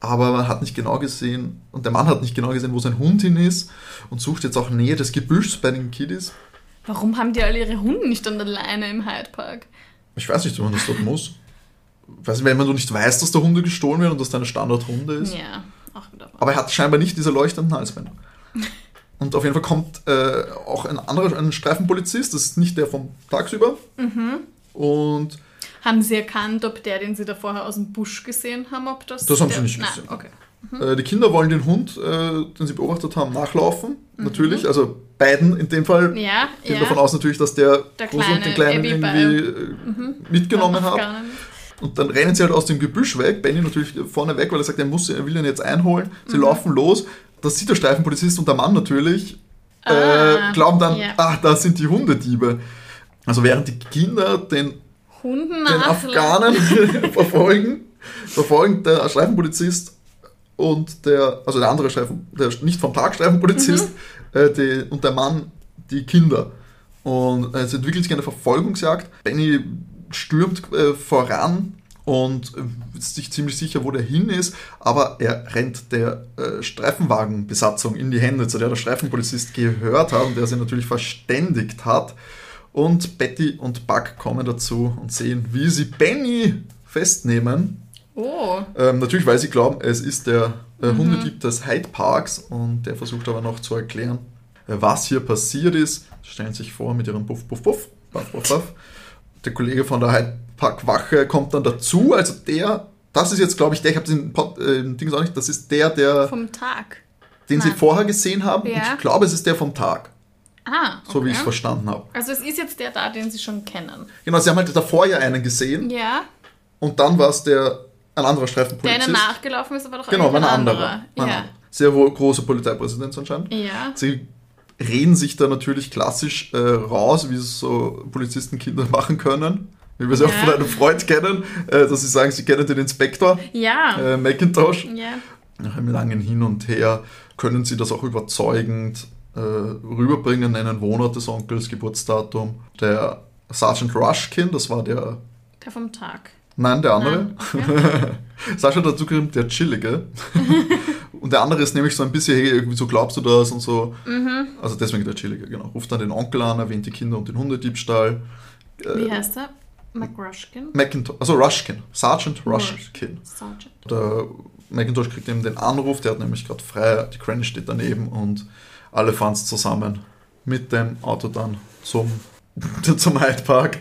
[SPEAKER 1] aber man hat nicht genau gesehen, und der Mann hat nicht genau gesehen, wo sein Hund hin ist und sucht jetzt auch Nähe des Gebüschs bei den Kiddies.
[SPEAKER 2] Warum haben die alle ihre Hunde nicht an der Leine im Hyde Park?
[SPEAKER 1] Ich weiß nicht, ob man das dort muss. Weiß nicht, wenn man du nicht weißt, dass der Hunde gestohlen werden und dass deine Standardhunde ist.
[SPEAKER 2] Ja, auch wieder.
[SPEAKER 1] Aber er hat scheinbar nicht diese leuchtenden Halsbänder. Und auf jeden Fall kommt äh, auch ein anderer, ein Streifenpolizist, das ist nicht der vom tagsüber.
[SPEAKER 2] Mhm.
[SPEAKER 1] Und
[SPEAKER 2] Haben sie erkannt, ob der, den sie da vorher aus dem Busch gesehen haben, ob das.
[SPEAKER 1] Das haben sie nicht
[SPEAKER 2] Nein,
[SPEAKER 1] gesehen.
[SPEAKER 2] okay.
[SPEAKER 1] äh, die Kinder wollen den Hund, äh, den sie beobachtet haben, nachlaufen.
[SPEAKER 2] Mhm.
[SPEAKER 1] Natürlich, also beiden in dem Fall.
[SPEAKER 2] Ja,
[SPEAKER 1] Gehen
[SPEAKER 2] ja.
[SPEAKER 1] davon aus natürlich, dass der,
[SPEAKER 2] Der
[SPEAKER 1] Große und den Kleinen
[SPEAKER 2] Abby
[SPEAKER 1] irgendwie äh, mitgenommen hat. Und dann rennen sie halt aus dem Gebüsch weg. Benny natürlich vorne weg, weil er sagt, er, muss, er will ihn jetzt einholen. Sie
[SPEAKER 2] Mhm.
[SPEAKER 1] laufen los. Das sieht der Streifenpolizist und der Mann natürlich.
[SPEAKER 2] Ah,
[SPEAKER 1] äh, glauben dann,
[SPEAKER 2] ja.
[SPEAKER 1] ah, da sind die Hundediebe. Also während die Kinder den,
[SPEAKER 2] Hunden
[SPEAKER 1] den. Afghanen verfolgen, verfolgen der Streifenpolizist und der, also der andere Streifen, der nicht vom Tag Streifenpolizist
[SPEAKER 2] Mhm.
[SPEAKER 1] äh, die, und der Mann die Kinder. Und äh, es entwickelt sich eine Verfolgungsjagd. Benny stürmt äh, voran und äh, sich ziemlich sicher, wo der hin ist, aber er rennt der äh, Streifenwagenbesatzung in die Hände, zu der der Streifenpolizist gehört hat und der sie natürlich verständigt hat. Und Betty und Buck kommen dazu und sehen, wie sie Benny festnehmen.
[SPEAKER 2] Oh,
[SPEAKER 1] Ähm, natürlich, weil sie glauben, es ist der äh, Hundedieb des Hyde Parks und der versucht aber noch zu erklären, äh, was hier passiert ist. Stellen sich vor mit ihrem Puff, Puff, Puff, Puff, Puff, Puff. Der Kollege von der Hyde Park Wache kommt dann dazu. Also der, das ist jetzt, glaube ich, der, ich habe den Pod, äh, Ding auch nicht, das ist der, der,
[SPEAKER 2] vom Tag.
[SPEAKER 1] den sie
[SPEAKER 2] Nein.
[SPEAKER 1] vorher gesehen haben. Und
[SPEAKER 2] Ja.
[SPEAKER 1] ich glaube, es ist der vom Tag,
[SPEAKER 2] Ah, okay.
[SPEAKER 1] so wie ich es verstanden habe.
[SPEAKER 2] Also es ist jetzt der da, den sie schon kennen.
[SPEAKER 1] Genau, sie haben halt davor ja einen gesehen
[SPEAKER 2] Ja,
[SPEAKER 1] und dann war es der, ein anderer
[SPEAKER 2] der
[SPEAKER 1] Streifenpolizist.
[SPEAKER 2] ihnen nachgelaufen ist, aber doch
[SPEAKER 1] Genau, war ein anderer.
[SPEAKER 2] Ja.
[SPEAKER 1] Sehr wohl große Polizeipräsident anscheinend.
[SPEAKER 2] ja.
[SPEAKER 1] Sie reden sich da natürlich klassisch äh, raus, wie es so Polizistenkinder machen können. Wie wir sie auch
[SPEAKER 2] Ja.
[SPEAKER 1] von einem Freund kennen, äh, dass sie sagen, sie kennen den Inspektor,
[SPEAKER 2] Ja.
[SPEAKER 1] äh, Macintosh.
[SPEAKER 2] ja.
[SPEAKER 1] Nach einem langen Hin und Her können sie das auch überzeugend äh, rüberbringen, nennen Wohnort des Onkels, Geburtsdatum. Der Sergeant Rushkin, das war der,
[SPEAKER 2] Der vom Tag.
[SPEAKER 1] nein, der andere.
[SPEAKER 2] Nein, okay.
[SPEAKER 1] Sascha hat dazu geschrieben, der Chillige. und der andere ist nämlich so ein bisschen, hey, irgendwie so glaubst du das und so.
[SPEAKER 2] Mhm.
[SPEAKER 1] Also deswegen der Chillige, genau. Ruft dann den Onkel an, erwähnt die Kinder und den Hundediebstahl.
[SPEAKER 2] Wie heißt er? McRushkin?
[SPEAKER 1] Macintosh, also Rushkin, Sergeant Rushkin.
[SPEAKER 2] Sergeant.
[SPEAKER 1] Der Macintosh kriegt eben den Anruf, der hat nämlich gerade frei, die Granny steht daneben und alle fahren zusammen mit dem Auto dann zum, zum Hyde Park,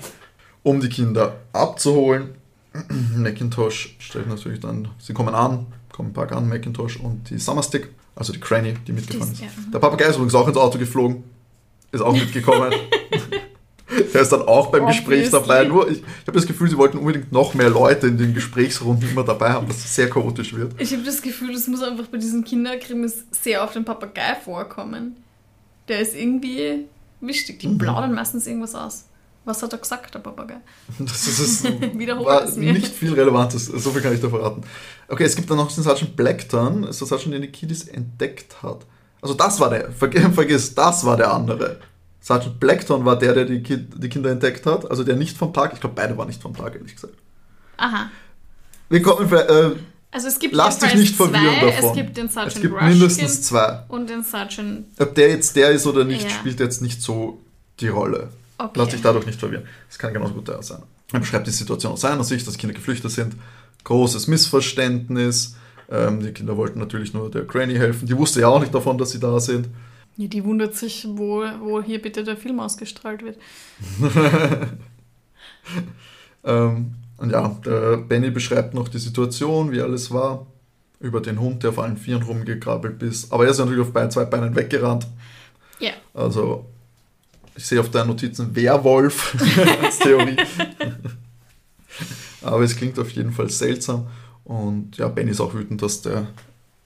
[SPEAKER 1] um die Kinder abzuholen. Macintosh stellt natürlich dann, sie kommen an, kommen Park an, Macintosh und die Summerstick, also die Granny, die mitgefahren ist-
[SPEAKER 2] ja, mhm.
[SPEAKER 1] Der Papagei ist übrigens auch ins Auto geflogen, ist auch mitgekommen. Der ist dann auch beim Gespräch
[SPEAKER 2] Obviously.
[SPEAKER 1] dabei. Nur, ich, ich habe das Gefühl, sie wollten unbedingt noch mehr Leute in den Gesprächsrunden immer dabei haben, dass es sehr chaotisch wird.
[SPEAKER 2] Ich habe das Gefühl, es muss einfach bei diesen Kinderkrimis sehr auf den Papagei vorkommen. Der ist irgendwie wichtig. Die
[SPEAKER 1] Mhm.
[SPEAKER 2] plaudern meistens irgendwas aus. Was hat er gesagt, der Papagei?
[SPEAKER 1] Das ist,
[SPEAKER 2] Wiederhol
[SPEAKER 1] war
[SPEAKER 2] es mir.
[SPEAKER 1] nicht viel Relevantes, so viel kann ich da verraten. Okay, es gibt dann noch den Sergeant Blackton, Sergeant, den die Kiddies entdeckt hat. Also das war der, vergiss, das war der andere. Sergeant Blackton war der, der die, Kid, die Kinder entdeckt hat, also der nicht vom Tag, ich glaube beide waren nicht vom Tag, ehrlich gesagt.
[SPEAKER 2] Aha.
[SPEAKER 1] Wir kommen, äh,
[SPEAKER 2] Also es gibt
[SPEAKER 1] lass dich nicht verwirren
[SPEAKER 2] zwei.
[SPEAKER 1] davon.
[SPEAKER 2] Es gibt den Sergeant
[SPEAKER 1] es gibt
[SPEAKER 2] Rushkin
[SPEAKER 1] mindestens zwei.
[SPEAKER 2] und den Sergeant...
[SPEAKER 1] Ob der jetzt der ist oder nicht,
[SPEAKER 2] Ja.
[SPEAKER 1] spielt jetzt nicht so die Rolle.
[SPEAKER 2] Okay.
[SPEAKER 1] Lass dich dadurch nicht verwirren. Das kann genauso gut der sein. Er beschreibt die Situation aus seiner Sicht, dass Kinder geflüchtet sind. Großes Missverständnis. Ähm, die Kinder wollten natürlich nur der Granny helfen. Die wusste ja auch nicht davon, dass sie da sind.
[SPEAKER 2] Ja, die wundert sich, wo, wo hier bitte der Film ausgestrahlt wird.
[SPEAKER 1] Ähm, und ja, der Benny beschreibt noch die Situation, wie alles war. Über den Hund, der auf allen Vieren rumgekrabbelt ist. Aber er ist natürlich auf beiden, zwei Beinen weggerannt.
[SPEAKER 2] Ja.
[SPEAKER 1] Also, ich sehe auf deinen Notizen Werwolf als Theorie. Aber es klingt auf jeden Fall seltsam. Und ja, Benny ist auch wütend, dass der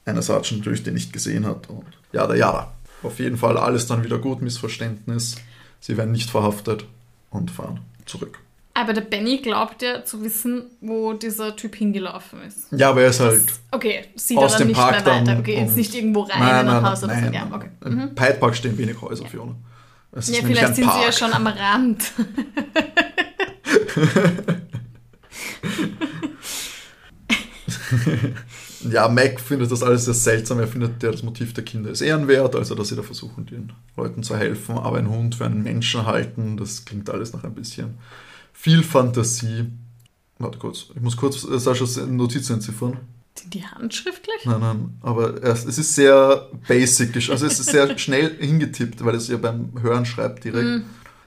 [SPEAKER 1] eine Sergeant natürlich den nicht gesehen hat. Und ja, der ja. Auf jeden Fall alles dann wieder gut, Missverständnis. Sie werden nicht verhaftet und fahren zurück.
[SPEAKER 2] Aber der Benny glaubt ja zu wissen, wo dieser Typ hingelaufen ist.
[SPEAKER 1] Ja, aber er ist halt
[SPEAKER 2] Okay, sieht
[SPEAKER 1] aus
[SPEAKER 2] er dann
[SPEAKER 1] dem
[SPEAKER 2] nicht
[SPEAKER 1] Park
[SPEAKER 2] mehr weiter. Okay, jetzt nicht irgendwo rein
[SPEAKER 1] Nein,
[SPEAKER 2] in ein
[SPEAKER 1] nein,
[SPEAKER 2] Haus oder
[SPEAKER 1] nein,
[SPEAKER 2] so. Ja, okay.
[SPEAKER 1] Im. Hyde Park stehen wenig Häuser, Fiona. Es
[SPEAKER 2] Ja, vielleicht sind sie ja
[SPEAKER 1] Park.
[SPEAKER 2] schon am Rand.
[SPEAKER 1] Ja, Mac findet das alles sehr seltsam. Er findet ja das Motiv der Kinder ist ehrenwert, also dass sie da versuchen, den Leuten zu helfen. Aber einen Hund für einen Menschen halten, das klingt alles nach ein bisschen viel Fantasie. Warte kurz, ich muss kurz äh, Saschas Notizen entziffern.
[SPEAKER 2] Sind die handschriftlich?
[SPEAKER 1] Nein, nein, aber es, ist sehr basic, also es ist sehr schnell hingetippt, weil es ja beim Hören schreibt direkt.
[SPEAKER 2] Mhm.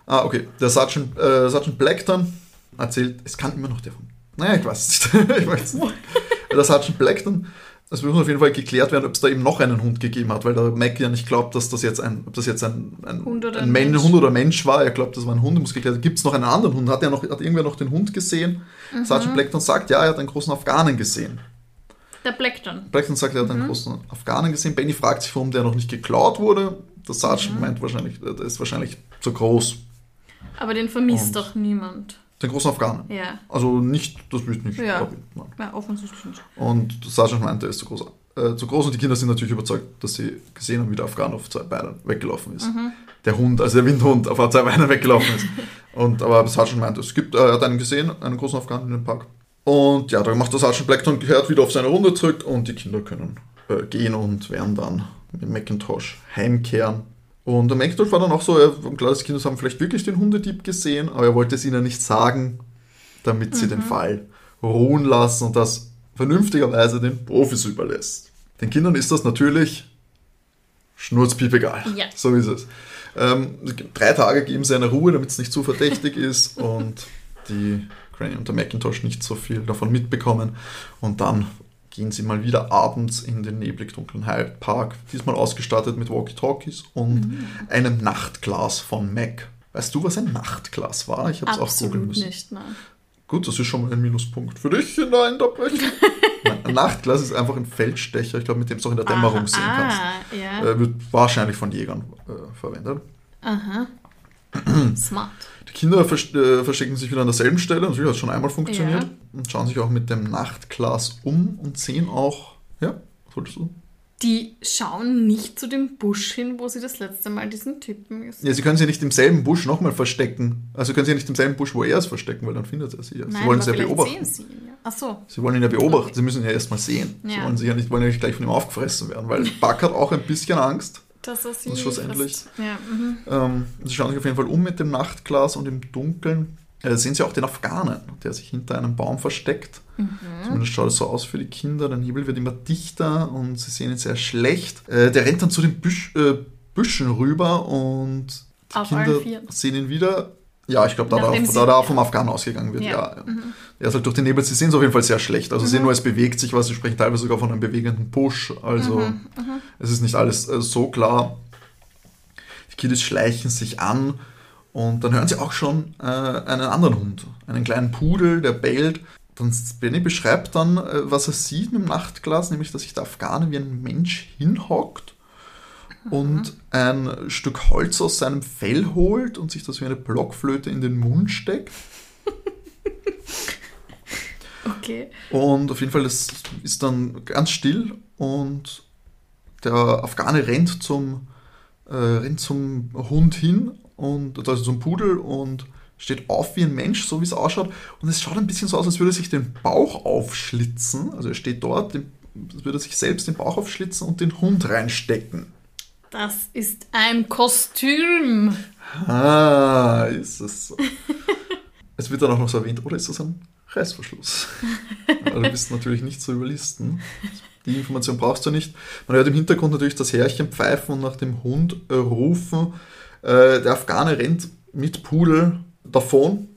[SPEAKER 1] Ah, okay. Der Sergeant, äh, Sergeant Blackton erzählt, es kann immer noch der von. Naja, ich weiß es nicht. ich weiß es nicht. Der Sergeant Blackton, es muss auf jeden Fall geklärt werden, ob es da eben noch einen Hund gegeben hat, weil der Mac ja nicht glaubt, dass das jetzt ein, ob das jetzt ein, ein,
[SPEAKER 2] Hund oder
[SPEAKER 1] ein
[SPEAKER 2] ein
[SPEAKER 1] Men-
[SPEAKER 2] Mensch.
[SPEAKER 1] Hund oder Mensch war. Er glaubt, das war ein Hund, muss geklärt werden. Gibt es noch einen anderen Hund? Hat, er noch, hat irgendwer noch den Hund gesehen?
[SPEAKER 2] Mhm.
[SPEAKER 1] Sergeant Blackton sagt, ja, er hat einen großen Afghanen gesehen.
[SPEAKER 2] Der Blackton.
[SPEAKER 1] Blackton sagt, er hat einen großen Afghanen gesehen. Benny fragt sich, warum der noch nicht geklaut wurde. Der Sergeant meint wahrscheinlich, der ist wahrscheinlich zu groß.
[SPEAKER 2] Aber den vermisst
[SPEAKER 1] Und-
[SPEAKER 2] doch niemand.
[SPEAKER 1] Den großen Afghanen.
[SPEAKER 2] Ja.
[SPEAKER 1] Also nicht, das will ich nicht.
[SPEAKER 2] Ja.
[SPEAKER 1] glaube ich, nein.
[SPEAKER 2] Ja, offensichtlich nicht.
[SPEAKER 1] Und Sergeant meint, er ist zu groß. Äh, zu groß und die Kinder sind natürlich überzeugt, dass sie gesehen haben, wie der Afghan auf zwei Beinen weggelaufen ist. Der Hund, also der Windhund, auf zwei Beinen weggelaufen ist. Und, aber Sergeant meint, es gibt, äh, er hat einen gesehen, einen großen Afghan in dem Park. Und ja, dann macht der Sergeant Blackton, kehrt wieder auf seine Runde zurück und die Kinder können äh, gehen und werden dann mit Macintosh heimkehren. Und der Macintosh war dann auch so, er, klar, die Kinder haben vielleicht wirklich den Hundedieb gesehen, aber er wollte es ihnen nicht sagen, damit sie den Fall ruhen lassen und das vernünftigerweise den Profis überlässt. Den Kindern ist das natürlich schnurzpiep egal.
[SPEAKER 2] Ja.
[SPEAKER 1] So ist es. Ähm, drei Tage geben sie eine Ruhe, damit es nicht zu verdächtig ist und die Granny und der Macintosh nicht so viel davon mitbekommen. Und dann gehen sie mal wieder abends in den neblig dunklen Hyde Park, diesmal ausgestattet mit Walkie-Talkies und einem Nachtglas von Mac. Weißt du, was ein Nachtglas war? Ich habe es auch googeln müssen.
[SPEAKER 2] nicht, nein.
[SPEAKER 1] Gut, das ist schon mal ein Minuspunkt für dich in der. Nein, ein Nachtglas ist einfach ein Feldstecher, ich glaube, mit dem du auch in der Dämmerung
[SPEAKER 2] Aha,
[SPEAKER 1] sehen kannst.
[SPEAKER 2] Ah, ja.
[SPEAKER 1] Äh, wird wahrscheinlich von Jägern äh, verwendet.
[SPEAKER 2] Aha. Smart.
[SPEAKER 1] Kinder vers äh, verstecken sich wieder an derselben Stelle, natürlich hat es schon einmal funktioniert,
[SPEAKER 2] Ja.
[SPEAKER 1] und schauen sich auch mit dem Nachtglas um und sehen auch, ja, was wolltest du?
[SPEAKER 2] Die schauen nicht zu dem Busch hin, wo sie das letzte Mal diesen Typen gesehen
[SPEAKER 1] Ja, sie können sie nicht im selben Busch nochmal verstecken. Also können sie nicht im selben Busch, wo er es verstecken, weil dann findet er sie ja.
[SPEAKER 2] Nein,
[SPEAKER 1] sie wollen
[SPEAKER 2] aber
[SPEAKER 1] sie ja beobachten.
[SPEAKER 2] sehen sie ihn. Ja. Ach so.
[SPEAKER 1] Sie wollen ihn ja beobachten,
[SPEAKER 2] Okay.
[SPEAKER 1] sie müssen ihn ja erstmal sehen. Sie
[SPEAKER 2] Ja.
[SPEAKER 1] wollen, sich ja nicht, wollen ja nicht gleich von ihm aufgefressen werden, weil Buck hat auch ein bisschen Angst.
[SPEAKER 2] Dass er sie
[SPEAKER 1] Und schlussendlich-
[SPEAKER 2] frisst. Ja, mhm.
[SPEAKER 1] Ähm, sie schauen sich auf jeden Fall um mit dem Nachtglas und im Dunkeln äh, sehen sie auch den Afghanen, der sich hinter einem Baum versteckt.
[SPEAKER 2] Mhm.
[SPEAKER 1] Zumindest schaut es so aus für die Kinder. Der Nebel wird immer dichter und sie sehen ihn sehr schlecht. Äh, der rennt dann zu den Büsch, äh, Büschen rüber und die
[SPEAKER 2] Auf
[SPEAKER 1] Kinder sehen ihn wieder. Ja, ich glaube, da, da, da, da vom Afghanen ausgegangen wird.
[SPEAKER 2] Ja.
[SPEAKER 1] Ja. ja.
[SPEAKER 2] Mhm.
[SPEAKER 1] Er ist halt durch den Nebel, sie sehen es auf jeden Fall sehr schlecht. Also sie sehen nur, es bewegt sich was. Sie sprechen teilweise sogar von einem bewegenden Push. Also
[SPEAKER 2] Mhm.
[SPEAKER 1] es ist nicht alles äh, so klar. Die Kiddies schleichen sich an und dann hören sie auch schon äh, einen anderen Hund, einen kleinen Pudel, der bellt. Dann Benny beschreibt dann, äh, was er sieht mit dem Nachtglas, nämlich, dass sich der Afghane wie ein Mensch hinhockt und ein Stück Holz aus seinem Fell holt und sich das wie eine Blockflöte in den Mund steckt.
[SPEAKER 2] Okay.
[SPEAKER 1] Und auf jeden Fall, es ist dann ganz still und der Afghane rennt zum, äh, rennt zum Hund hin und also zum Pudel und steht auf wie ein Mensch, so wie es ausschaut. Und es schaut ein bisschen so aus, als würde er sich den Bauch aufschlitzen. Also er steht dort, den, als würde er sich selbst den Bauch aufschlitzen und den Hund reinstecken.
[SPEAKER 2] Das ist ein Kostüm.
[SPEAKER 1] Ah, ist es so. es wird dann auch noch so erwähnt, oder ist das ein Reißverschluss? Aber du bist natürlich nicht zu überlisten. Die Information brauchst du nicht. Man hört im Hintergrund natürlich das Härchen pfeifen und nach dem Hund äh, rufen. Äh, der Afghane rennt mit Pudel davon,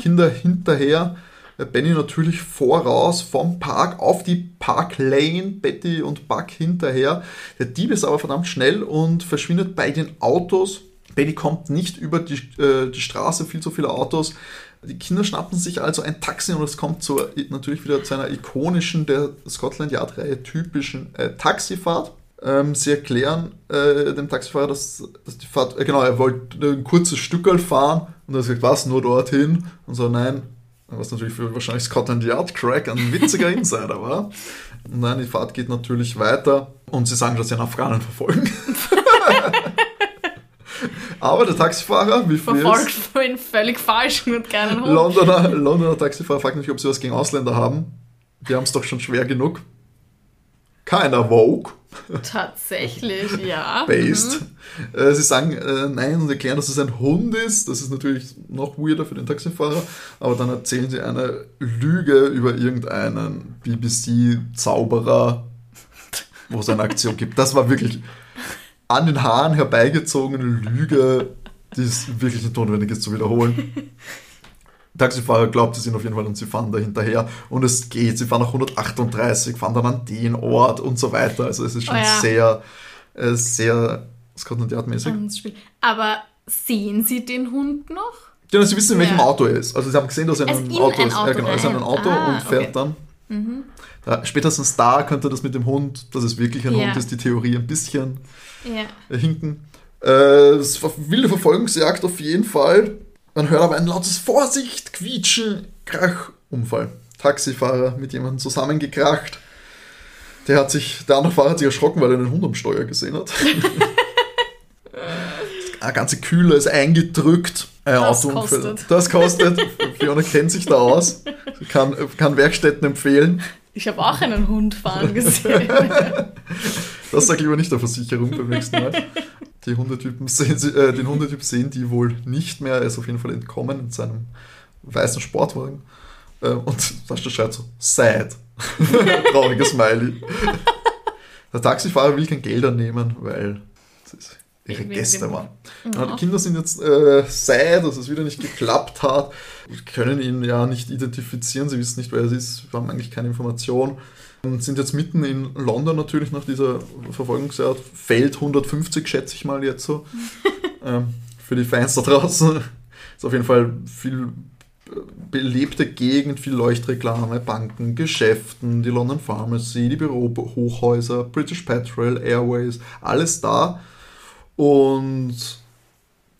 [SPEAKER 1] Kinder hinterher. Äh, Benny natürlich voraus vom Park auf die Park Lane, Betty und Buck hinterher. Der Dieb ist aber verdammt schnell und verschwindet bei den Autos. Benny kommt nicht über die, äh, die Straße, viel zu viele Autos. Die Kinder schnappen sich also ein Taxi und es kommt zur, natürlich wieder zu einer ikonischen, der Scotland Yard-Reihe typischen äh, Taxifahrt. Ähm, sie erklären äh, dem Taxifahrer, dass, dass die Fahrt, äh, genau, er wollte ein kurzes Stückel fahren und er sagt, was, nur dorthin? Und so, nein, was natürlich für wahrscheinlich Scotland Yard Crack ein witziger Insider war. Nein, die Fahrt geht natürlich weiter und sie sagen, dass sie einen Afghanen verfolgen. Aber der Taxifahrer, wie viel
[SPEAKER 2] Verfolgt den völlig falschen und keinen Hund.
[SPEAKER 1] Londoner, Londoner Taxifahrer fragt natürlich, ob sie was gegen Ausländer haben. Die haben es doch schon schwer genug. Keiner Vogue.
[SPEAKER 2] Tatsächlich, ja.
[SPEAKER 1] based. Äh, sie sagen äh, nein und erklären, dass es ein Hund ist. Das ist natürlich noch weirder für den Taxifahrer. Aber dann erzählen sie eine Lüge über irgendeinen BBC-Zauberer, wo es eine Aktion gibt. Das war wirklich an den Haaren herbeigezogene Lüge, die es wirklich nicht notwendig ist zu wiederholen. Taxifahrer glaubt es ihnen auf jeden Fall und sie fahren da hinterher und es geht. Sie fahren nach 138, fahren dann an den Ort und so weiter. Also es ist schon
[SPEAKER 2] Oh ja.
[SPEAKER 1] sehr, äh, sehr Scotland Yard-mäßig.
[SPEAKER 2] Aber sehen Sie den Hund noch?
[SPEAKER 1] Ja, sie wissen, in welchem
[SPEAKER 2] Ja.
[SPEAKER 1] Auto er ist. Also sie haben gesehen, dass er in einem
[SPEAKER 2] in
[SPEAKER 1] Auto
[SPEAKER 2] ein
[SPEAKER 1] ist. Ja,
[SPEAKER 2] Auto
[SPEAKER 1] genau, er ist in einem. Auto
[SPEAKER 2] Ah,
[SPEAKER 1] und fährt
[SPEAKER 2] okay.
[SPEAKER 1] dann. Da, spätestens da könnte das mit dem Hund, dass es wirklich ein
[SPEAKER 2] Ja.
[SPEAKER 1] Hund ist, die Theorie ein bisschen
[SPEAKER 2] Ja.
[SPEAKER 1] hinken. Äh, wilde Verfolgungsjagd auf jeden Fall. Man hört aber ein lautes Vorsicht, Quietschen, Krach, Unfall. Taxifahrer mit jemandem zusammengekracht. Der hat sich, der andere Fahrer hat sich erschrocken, weil er einen Hund am Steuer gesehen hat. Das ganze Kühler ist eingedrückt. Äh,
[SPEAKER 2] Das
[SPEAKER 1] Autounfall.
[SPEAKER 2] kostet.
[SPEAKER 1] Das kostet. Fiona kennt sich da aus. Sie kann, kann Werkstätten empfehlen.
[SPEAKER 2] Ich habe auch einen Hund fahren gesehen.
[SPEAKER 1] Das sag lieber nicht der Versicherung beim nächsten Mal. Die Hundetypen sehen, sie- äh, den Hundetyp sehen die wohl nicht mehr. Er ist auf jeden Fall entkommen in seinem weißen Sportwagen. Äh, und Sascha schreibt so, sad. Trauriges Smiley. Der Taxifahrer will kein Geld annehmen, weil es ist ihre Gäste waren. Ja, die Kinder sind jetzt äh, sad, dass es wieder nicht geklappt hat. Wir können ihn ja nicht identifizieren, sie wissen nicht, wer es ist, wir haben eigentlich keine Information. Und sind jetzt mitten in London natürlich nach dieser Verfolgungsjagd. Feld 150, schätze ich mal jetzt so. ähm, für die Fans da draußen. Ist auf jeden Fall viel äh, belebte Gegend, viel Leuchtreklame, Banken, Geschäften, die London Pharmacy, die Bürohochhäuser, British Petrol, Airways, alles da. Und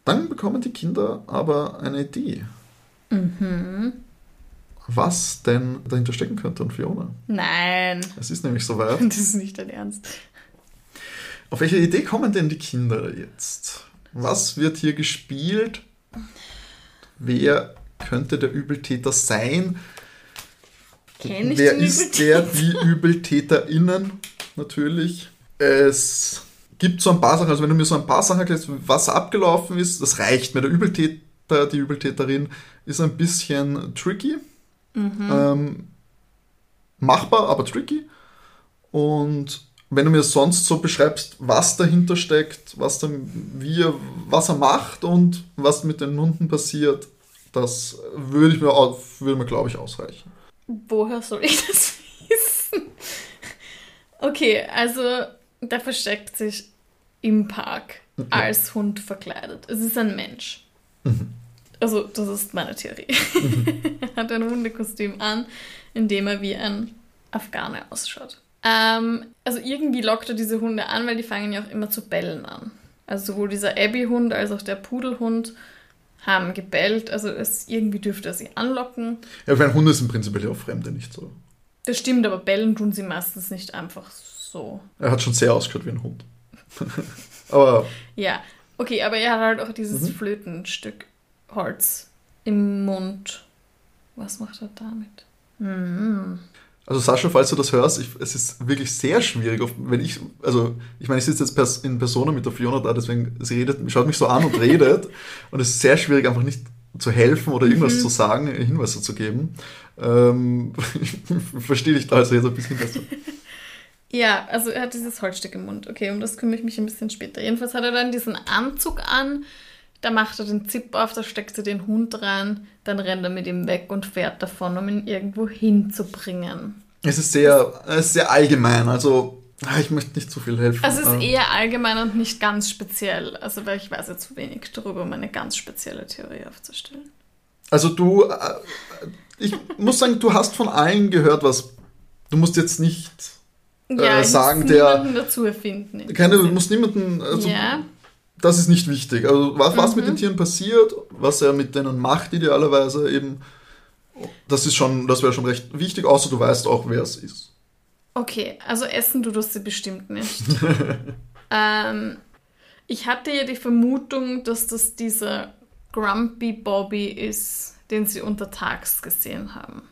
[SPEAKER 1] dann bekommen die Kinder aber eine Idee. Was denn dahinter stecken könnte und Fiona.
[SPEAKER 2] Nein,
[SPEAKER 1] Es ist nämlich soweit.
[SPEAKER 2] das ist nicht dein Ernst.
[SPEAKER 1] Auf welche Idee kommen denn die Kinder jetzt? Was wird hier gespielt? Wer könnte der Übeltäter sein?
[SPEAKER 2] Kenn ich
[SPEAKER 1] Wer ist der, die ÜbeltäterInnen? Natürlich. Es gibt so ein paar Sachen, also wenn du mir so ein paar Sachen erklärst, was abgelaufen ist, das reicht mir. Der Übeltäter, die Übeltäterin ist ein bisschen tricky. Ähm, machbar, aber tricky. Und wenn du mir sonst so beschreibst, was dahinter steckt, was, dann, wie er, was er macht und was mit den Hunden passiert, das würde ich mir, würde mir glaube ich, ausreichen.
[SPEAKER 2] Woher soll ich das wissen? Okay, also der versteckt sich im Park als Hund verkleidet. Es ist ein Mensch. Also, das ist meine Theorie. er hat ein Hundekostüm an, in dem er wie ein Afghane ausschaut. Ähm, also irgendwie lockt er diese Hunde an, weil die fangen ja auch immer zu bellen an. Also sowohl dieser Abby-Hund als auch der Pudelhund haben gebellt. Also es irgendwie dürfte er sie anlocken.
[SPEAKER 1] Ja, weil Hunde sind prinzipiell auch Fremde, nicht so.
[SPEAKER 2] Das stimmt, aber bellen tun sie meistens nicht einfach so.
[SPEAKER 1] Er hat schon sehr ausgeschaut wie ein Hund. aber
[SPEAKER 2] Ja, okay, aber er hat halt auch dieses
[SPEAKER 1] Mhm.
[SPEAKER 2] Flötenstück Holz im Mund. Was macht er damit? Mhm.
[SPEAKER 1] Also Sascha, falls du das hörst, ich, es ist wirklich sehr schwierig, wenn ich, also ich meine, ich sitze jetzt pers in Persona mit der Fiona da, deswegen sie redet, schaut mich so an und redet und es ist sehr schwierig, einfach nicht zu helfen oder irgendwas
[SPEAKER 2] Mhm.
[SPEAKER 1] zu sagen, Hinweise zu geben. Ähm, ich verstehe dich da also jetzt ein bisschen besser.
[SPEAKER 2] Ja, also er hat dieses Holzstück im Mund. Okay, um das kümmere ich mich ein bisschen später. Jedenfalls hat er dann diesen Anzug an, da macht er den Zip auf, da steckt er den Hund rein, dann rennt er mit ihm weg und fährt davon, um ihn irgendwo hinzubringen.
[SPEAKER 1] Es ist sehr, es ist sehr allgemein, also ah, ich möchte nicht zu viel helfen.
[SPEAKER 2] Also es ist
[SPEAKER 1] Ähm,
[SPEAKER 2] eher allgemein und nicht ganz speziell. Also weil ich weiß ja zu wenig darüber, um eine ganz spezielle Theorie aufzustellen.
[SPEAKER 1] Also du, äh, ich muss sagen, du hast von allen gehört, was, du musst jetzt nicht,
[SPEAKER 2] Ja,
[SPEAKER 1] Äh,
[SPEAKER 2] ich
[SPEAKER 1] sagen,
[SPEAKER 2] muss
[SPEAKER 1] der-
[SPEAKER 2] niemanden dazu erfinden. in
[SPEAKER 1] keine, du musst niemanden, also
[SPEAKER 2] ja,
[SPEAKER 1] das ist nicht wichtig. Also was, was mit
[SPEAKER 2] Mhm.
[SPEAKER 1] den Tieren passiert, was er mit denen macht idealerweise eben, das ist schon, das wäre schon recht wichtig, außer du weißt auch, wer es ist.
[SPEAKER 2] okay. Also essen du das sie bestimmt nicht. ähm, ich hatte ja die Vermutung, dass das dieser Grumpy Bobby ist, den sie untertags gesehen haben.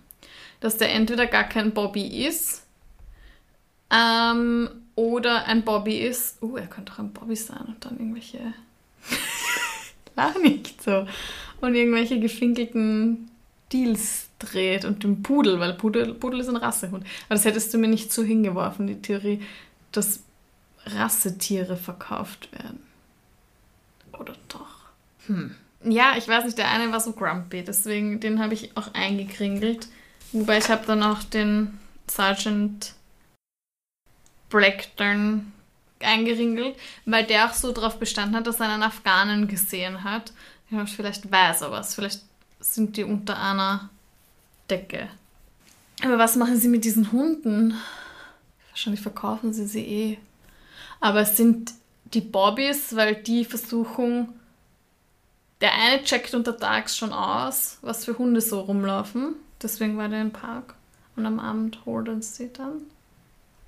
[SPEAKER 2] Dass der entweder gar kein Bobby ist ähm, oder ein Bobby ist. Oh, er könnte auch ein Bobby sein und dann irgendwelche. Lach nicht so. Und irgendwelche gefinkelten Deals dreht und den Pudel, weil Pudel, Pudel ist ein Rassehund. Aber das hättest du mir nicht so hingeworfen, die Theorie, dass Rassetiere verkauft werden. Oder doch? Hm. Ja, ich weiß nicht, der eine war so grumpy, deswegen den habe ich auch eingekringelt. Wobei ich habe dann auch den Sergeant Blackburn eingeringelt, weil der auch so darauf bestanden hat, dass er einen Afghanen gesehen hat. Vielleicht weiß er was, vielleicht sind die unter einer Decke. Aber was machen sie mit diesen Hunden? Wahrscheinlich verkaufen sie sie eh. Aber es sind die Bobbys, weil die versuchen, der eine checkt untertags schon aus, was für Hunde so rumlaufen. Deswegen war der im Park. Und am Abend holt uns sie dann.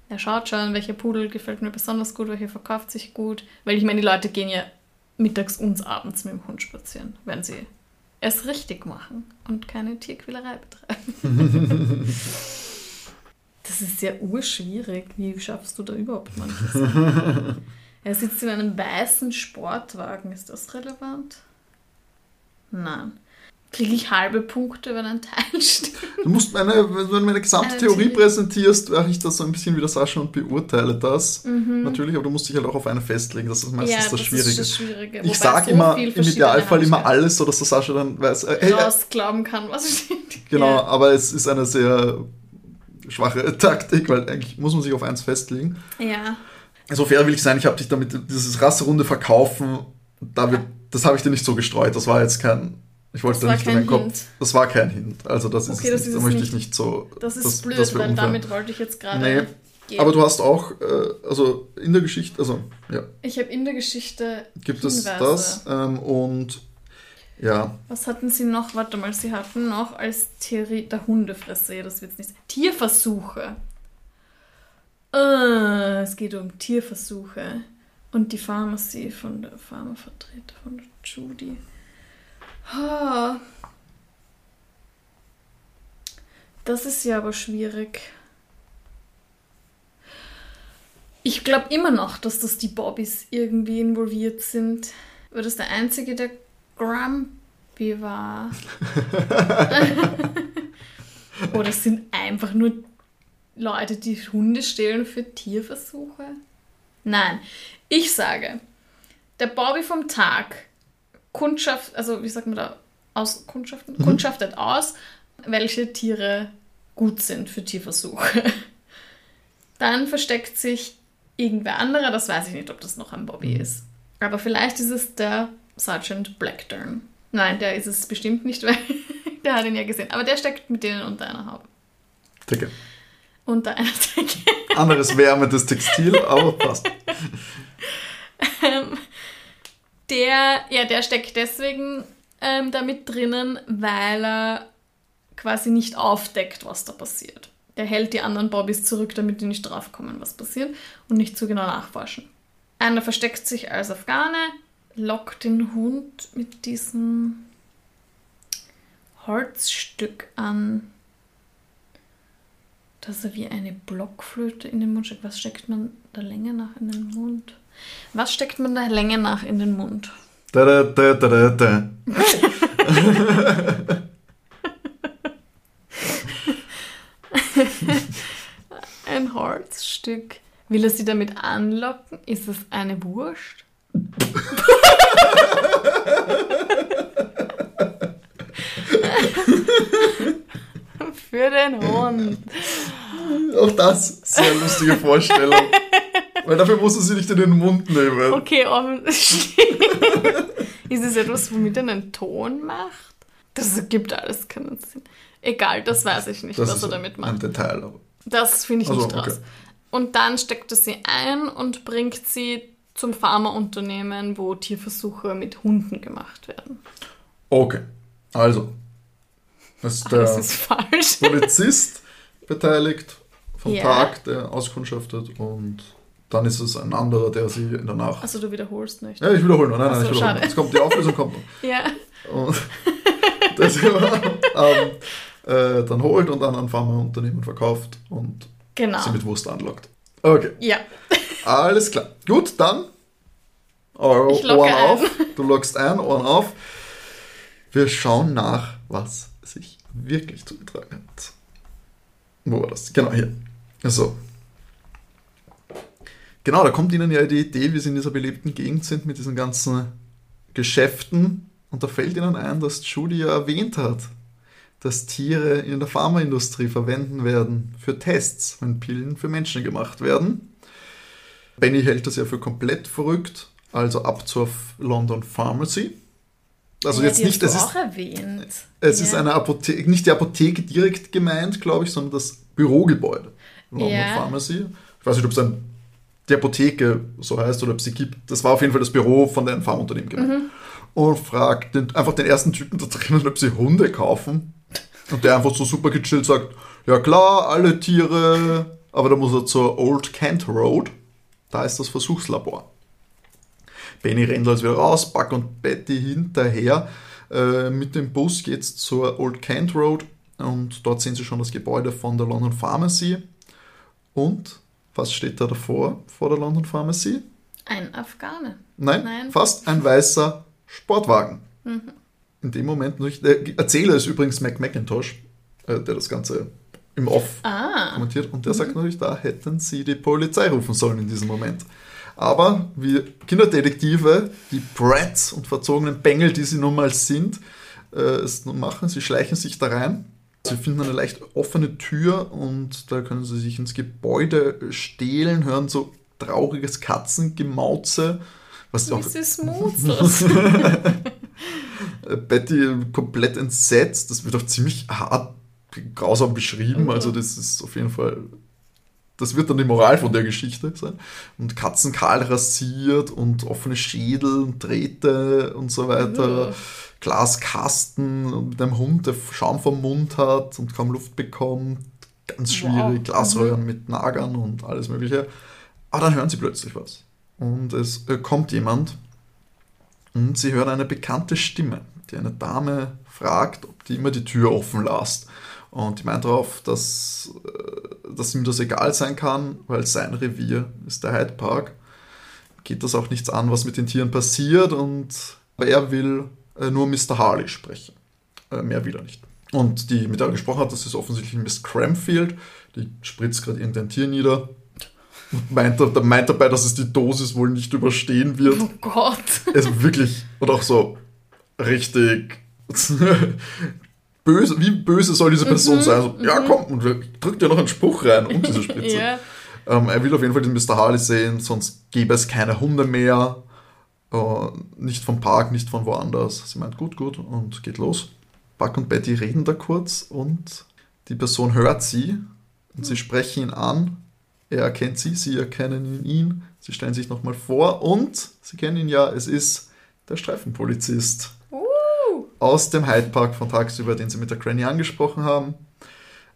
[SPEAKER 2] Er schaut schon, welcher Pudel gefällt mir besonders gut, welcher verkauft sich gut. Weil ich meine, die Leute gehen ja mittags und abends mit dem Hund spazieren, wenn sie es richtig machen und keine Tierquälerei betreiben. das ist ja urschwierig. Wie schaffst du da überhaupt manches? er sitzt in einem weißen Sportwagen. Ist das relevant? Nein. Kriege ich halbe Punkte, wenn ein Teil steht?
[SPEAKER 1] Du musst meine, wenn du meine gesamte
[SPEAKER 2] Äh,
[SPEAKER 1] Theorie präsentierst, mache ich das so ein bisschen wie der Sascha und beurteile das.
[SPEAKER 2] Mhm.
[SPEAKER 1] Natürlich, aber du musst dich halt auch auf eine festlegen, das ist meistens das Schwierige.
[SPEAKER 2] ist das Schwierige.
[SPEAKER 1] ich sage
[SPEAKER 2] so
[SPEAKER 1] immer im Idealfall immer alles, so dass der Sascha dann weiß, äh, äh,
[SPEAKER 2] rausglauben kann, was steht.
[SPEAKER 1] genau,
[SPEAKER 2] Ja.
[SPEAKER 1] aber es ist eine sehr schwache Taktik, weil eigentlich muss man sich auf eins festlegen.
[SPEAKER 2] ja.
[SPEAKER 1] So fair will ich sein, ich habe dich damit dieses Rasserunde verkaufen, da wird, das habe ich dir nicht so gestreut, das war jetzt kein, ich wollte
[SPEAKER 2] Das
[SPEAKER 1] da nicht in
[SPEAKER 2] kein
[SPEAKER 1] den Kopf,
[SPEAKER 2] Hint.
[SPEAKER 1] das war kein Hint, also das ist
[SPEAKER 2] Okay,
[SPEAKER 1] es
[SPEAKER 2] das ist
[SPEAKER 1] da
[SPEAKER 2] es
[SPEAKER 1] möchte
[SPEAKER 2] nicht.
[SPEAKER 1] ich nicht so,
[SPEAKER 2] Das ist
[SPEAKER 1] das-
[SPEAKER 2] blöd,
[SPEAKER 1] das
[SPEAKER 2] weil
[SPEAKER 1] unfair.
[SPEAKER 2] damit wollte ich jetzt gerade.
[SPEAKER 1] Nee,
[SPEAKER 2] gehen.
[SPEAKER 1] Aber du hast auch, äh, also in der Geschichte, also ja,
[SPEAKER 2] Ich habe in der Geschichte.
[SPEAKER 1] gibt es
[SPEAKER 2] Hinweise.
[SPEAKER 1] das ähm, und ja,
[SPEAKER 2] Was hatten sie noch? Warte mal, sie hatten noch als Theorie der Hundefresser. Das wird nicht. Tierversuche. Äh, es geht um Tierversuche. Und die Pharmacy von der Pharmavertreter von Judy. Das ist ja aber schwierig. Ich glaube immer noch, dass das die Bobbys irgendwie involviert sind. War das der einzige, der Grumpy war? Oder es sind einfach nur Leute, die Hunde stehlen für Tierversuche? Nein, ich sage, der Bobby vom Tag kundschaft, also wie sagt man da, aus kundschaften,
[SPEAKER 1] Mhm.
[SPEAKER 2] kundschaftet aus, welche Tiere gut sind für Tierversuche. Dann versteckt sich irgendwer anderer, das weiß ich nicht, ob das noch ein Bobby
[SPEAKER 1] Mhm.
[SPEAKER 2] ist. Aber vielleicht ist es der Sergeant Blackburn. Nein, der ist es bestimmt nicht, weil der hat ihn ja gesehen. Aber der steckt mit denen unter einer Haube.
[SPEAKER 1] Decke.
[SPEAKER 2] Unter einer Decke.
[SPEAKER 1] Anderes wärmendes Textil, aber passt.
[SPEAKER 2] Ähm, der, ja, der steckt deswegen ähm, damit drinnen, weil er quasi nicht aufdeckt, was da passiert. Der hält die anderen Bobbys zurück, damit die nicht draufkommen, was passiert und nicht zu genau nachforschen. Einer versteckt sich als Afghane, lockt den Hund mit diesem Holzstück an, dass er wie eine Blockflöte in den Mund steckt. Was steckt man der Länge nach in den Mund? Was steckt man der Länge nach in den Mund?
[SPEAKER 1] Da, da, da, da, da.
[SPEAKER 2] Ein Holzstück. Will er sie damit anlocken? Ist es eine Wurst? Für den Hund.
[SPEAKER 1] Auch das, sehr lustige Vorstellung. Weil dafür musst du sie nicht in den Mund nehmen.
[SPEAKER 2] Okay, offensichtlich. Ist es etwas, womit er einen Ton macht? Das ergibt alles keinen Sinn. Egal, das weiß ich nicht,
[SPEAKER 1] Das
[SPEAKER 2] was er damit
[SPEAKER 1] ein
[SPEAKER 2] macht.
[SPEAKER 1] Detail. Aber.
[SPEAKER 2] Das finde ich
[SPEAKER 1] Also,
[SPEAKER 2] nicht raus.
[SPEAKER 1] okay.
[SPEAKER 2] Und dann steckt er sie ein und bringt sie zum Pharmaunternehmen, wo Tierversuche mit Hunden gemacht werden.
[SPEAKER 1] Okay, also. Das ist der
[SPEAKER 2] Das ist.
[SPEAKER 1] Polizist beteiligt vom
[SPEAKER 2] Ja.
[SPEAKER 1] Tag, der auskundschaftet und dann ist es ein anderer, der sie danach.
[SPEAKER 2] Also du wiederholst nicht.
[SPEAKER 1] Ja, ich wiederhole noch. Nein, nein,
[SPEAKER 2] so,
[SPEAKER 1] ich wiederhole. Jetzt kommt die Auflösung, kommt noch.
[SPEAKER 2] Ja.
[SPEAKER 1] Und das ähm, äh, dann holt und dann an Pharmaunternehmen verkauft und
[SPEAKER 2] Genau.
[SPEAKER 1] sie mit Wurst anlockt. Okay,
[SPEAKER 2] Ja.
[SPEAKER 1] alles klar. Gut, dann Ohren auf. Du loggst ein, Ohren auf. Wir schauen nach, was sich wirklich zugetragen hat. Wo war das? Genau, hier. So. Genau, da kommt Ihnen ja die Idee, wie Sie in dieser belebten Gegend sind mit diesen ganzen Geschäften. Und da fällt Ihnen ein, dass Judy ja erwähnt hat, dass Tiere in der Pharmaindustrie verwenden werden für Tests, wenn Pillen für Menschen gemacht werden. Benny hält das ja für komplett verrückt, also ab zur London Pharmacy. Also
[SPEAKER 2] ja,
[SPEAKER 1] jetzt
[SPEAKER 2] die
[SPEAKER 1] nicht, es ist,
[SPEAKER 2] auch erwähnt.
[SPEAKER 1] es
[SPEAKER 2] ja.
[SPEAKER 1] ist eine Apotheke, nicht die Apotheke direkt gemeint, glaube ich, sondern das Bürogebäude. London
[SPEAKER 2] Ja.
[SPEAKER 1] Pharmacy. Ich weiß nicht, ob es ein, die Apotheke so heißt oder ob es sie gibt. Das war auf jeden Fall das Büro von einem Pharmaunternehmen gemeint.
[SPEAKER 2] Mhm.
[SPEAKER 1] Und fragt den, einfach den ersten Typen da drinnen, ob sie Hunde kaufen. Und der einfach so super gechillt sagt, ja klar, alle Tiere, aber da muss er zur Old Kent Road. Da ist das Versuchslabor. Benny rennt also wieder raus, Buck und Betty hinterher. Äh, mit dem Bus geht's zur Old Kent Road und dort sehen sie schon das Gebäude von der London Pharmacy. Und was steht da davor, vor der London Pharmacy?
[SPEAKER 2] Ein Afghane.
[SPEAKER 1] Nein,
[SPEAKER 2] Nein.
[SPEAKER 1] fast ein weißer Sportwagen. In dem Moment, der Erzähler ist übrigens Mac McIntosh, äh, der das Ganze im Off
[SPEAKER 2] Ah.
[SPEAKER 1] kommentiert. Und der sagt natürlich, da hätten sie die Polizei rufen sollen in diesem Moment. Aber wir Kinderdetektive, die Brats und verzogenen Bengel, die sie nun mal sind, äh, es machen. Sie schleichen sich da rein. Sie finden eine leicht offene Tür und da können sie sich ins Gebäude stehlen, hören so trauriges Katzengemauze. Was auch
[SPEAKER 2] Wie Mutzels.
[SPEAKER 1] äh, Betty komplett entsetzt. Das wird auch ziemlich hart, grausam beschrieben.
[SPEAKER 2] Mhm.
[SPEAKER 1] Also das ist auf jeden Fall, das wird dann die Moral von der Geschichte sein. Und Katzen kahl rasiert und offene Schädel und Drähte und so weiter.
[SPEAKER 2] Mhm.
[SPEAKER 1] Glaskasten mit einem Hund, der Schaum vom Mund hat und kaum Luft bekommt. Ganz schwierig.
[SPEAKER 2] Wow. Mhm.
[SPEAKER 1] Glasröhren mit Nagern und alles mögliche. Aber dann hören sie plötzlich was. Und es äh, kommt jemand und sie hören eine bekannte Stimme, die eine Dame fragt, ob die immer die Tür offen lasst. Und die meint darauf, dass, äh, dass ihm das egal sein kann, weil sein Revier ist der Hyde Park. Geht das auch nichts an, was mit den Tieren passiert. Und aber er will äh, nur Mr. Harley sprechen. Äh, mehr will er nicht. Und die, mit der er gesprochen hat, das ist offensichtlich Miss Cramfield. Die spritzt gerade irgendein Tier nieder. Und meint, da- meint dabei, dass es die Dosis wohl nicht überstehen wird.
[SPEAKER 2] Oh Gott.
[SPEAKER 1] Also wirklich, und auch so richtig böse, wie böse soll diese Person sein? Also, ja, komm, und drückt dir noch einen Spruch rein und diese Spritze.
[SPEAKER 2] Ja.
[SPEAKER 1] Ähm, er will auf jeden Fall den Mr. Harley sehen, sonst gäbe es keine Hunde mehr. Äh, nicht vom Park, nicht von woanders. Sie meint, gut, gut, und geht los. Buck und Betty reden da kurz und die Person hört sie und sie sprechen ihn an. Er erkennt sie, sie erkennen ihn. Sie stellen sich nochmal vor und sie kennen ihn ja, es ist der Streifenpolizist. Aus dem Hyde Park von tagsüber, den sie mit der Granny angesprochen haben,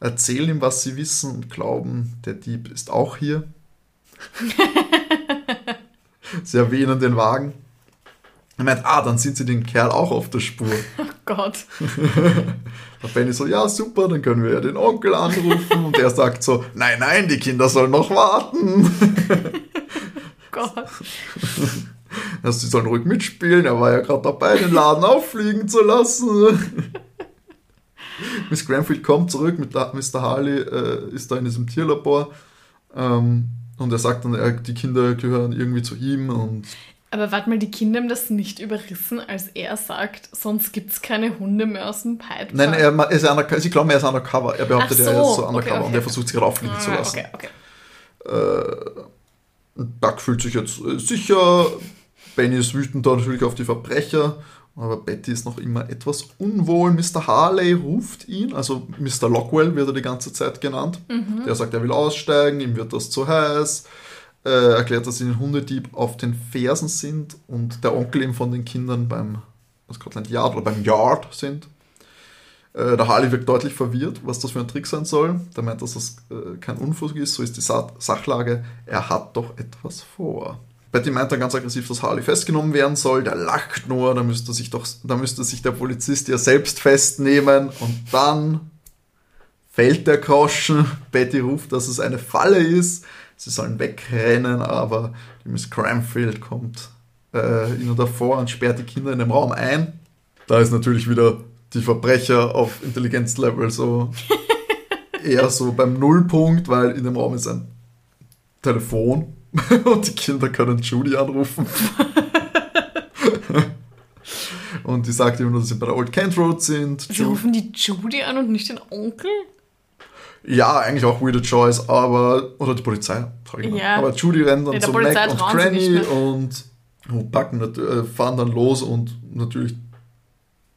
[SPEAKER 1] erzählen ihm, was sie wissen und glauben, der Dieb ist auch hier. sie erwähnen den Wagen. Er meint, ah, dann sind sie den Kerl auch auf der Spur.
[SPEAKER 2] Oh Gott.
[SPEAKER 1] Der Benny so, ja super, dann können wir ja den Onkel anrufen. Und er sagt so, nein, nein, die Kinder sollen noch warten.
[SPEAKER 2] Gott.
[SPEAKER 1] Also, sie sollen ruhig mitspielen, er war ja gerade dabei, den Laden auffliegen zu lassen. Miss Granfield kommt zurück mit Mr. Harley, äh, ist da in diesem Tierlabor. Ähm, und er sagt dann, die Kinder gehören irgendwie zu ihm und
[SPEAKER 2] Aber warte mal, die Kinder haben das nicht überrissen, als er sagt, sonst gibt es keine Hunde mehr aus dem Hyde
[SPEAKER 1] Nein, er ist undercover. Sie glauben, er ist undercover. Er behauptet,
[SPEAKER 2] Ach
[SPEAKER 1] er ist
[SPEAKER 2] so,
[SPEAKER 1] so
[SPEAKER 2] okay,
[SPEAKER 1] undercover
[SPEAKER 2] okay,
[SPEAKER 1] und er versucht, sie gerade auffliegen zu
[SPEAKER 2] Ah,
[SPEAKER 1] lassen.
[SPEAKER 2] okay, okay.
[SPEAKER 1] Duck fühlt sich jetzt äh, sicher. Benny ist wütend da natürlich auf die Verbrecher. Aber Betty ist noch immer etwas unwohl. Mr. Harley ruft ihn, also Mr. Lockwell wird er die ganze Zeit genannt. Der sagt, er will aussteigen, ihm wird das zu heiß. Äh, erklärt, dass sie den Hundedieb auf den Fersen sind und der Onkel eben von den Kindern beim Scotland Yard oder beim Yard sind. Äh, der Harley wirkt deutlich verwirrt, was das für ein Trick sein soll. Der meint, dass das äh, kein Unfug ist, so ist die Sa Sachlage. Er hat doch etwas vor. Betty meint dann ganz aggressiv, dass Harley festgenommen werden soll. Der lacht nur, da müsste sich doch, da müsste sich der Polizist ja selbst festnehmen. Und dann fällt der Groschen. Betty ruft, dass es eine Falle ist. Sie sollen wegrennen, aber die Miss Cranfield kommt äh, ihnen davor und sperrt die Kinder in dem Raum ein. Da ist natürlich wieder die Verbrecher auf Intelligenzlevel so eher so beim Nullpunkt, weil in dem Raum ist ein Telefon und die Kinder können Judy anrufen. und die sagt ihm nur, dass sie bei der Old Kent Road sind.
[SPEAKER 2] Sie
[SPEAKER 1] Ju-
[SPEAKER 2] rufen die Judy an und nicht den Onkel?
[SPEAKER 1] Ja, eigentlich auch weirde choice, aber. Oder die Polizei.
[SPEAKER 2] Ja.
[SPEAKER 1] Aber Judy rennt dann
[SPEAKER 2] der
[SPEAKER 1] zu Mac und Granny und oh, packen, äh, fahren dann los und natürlich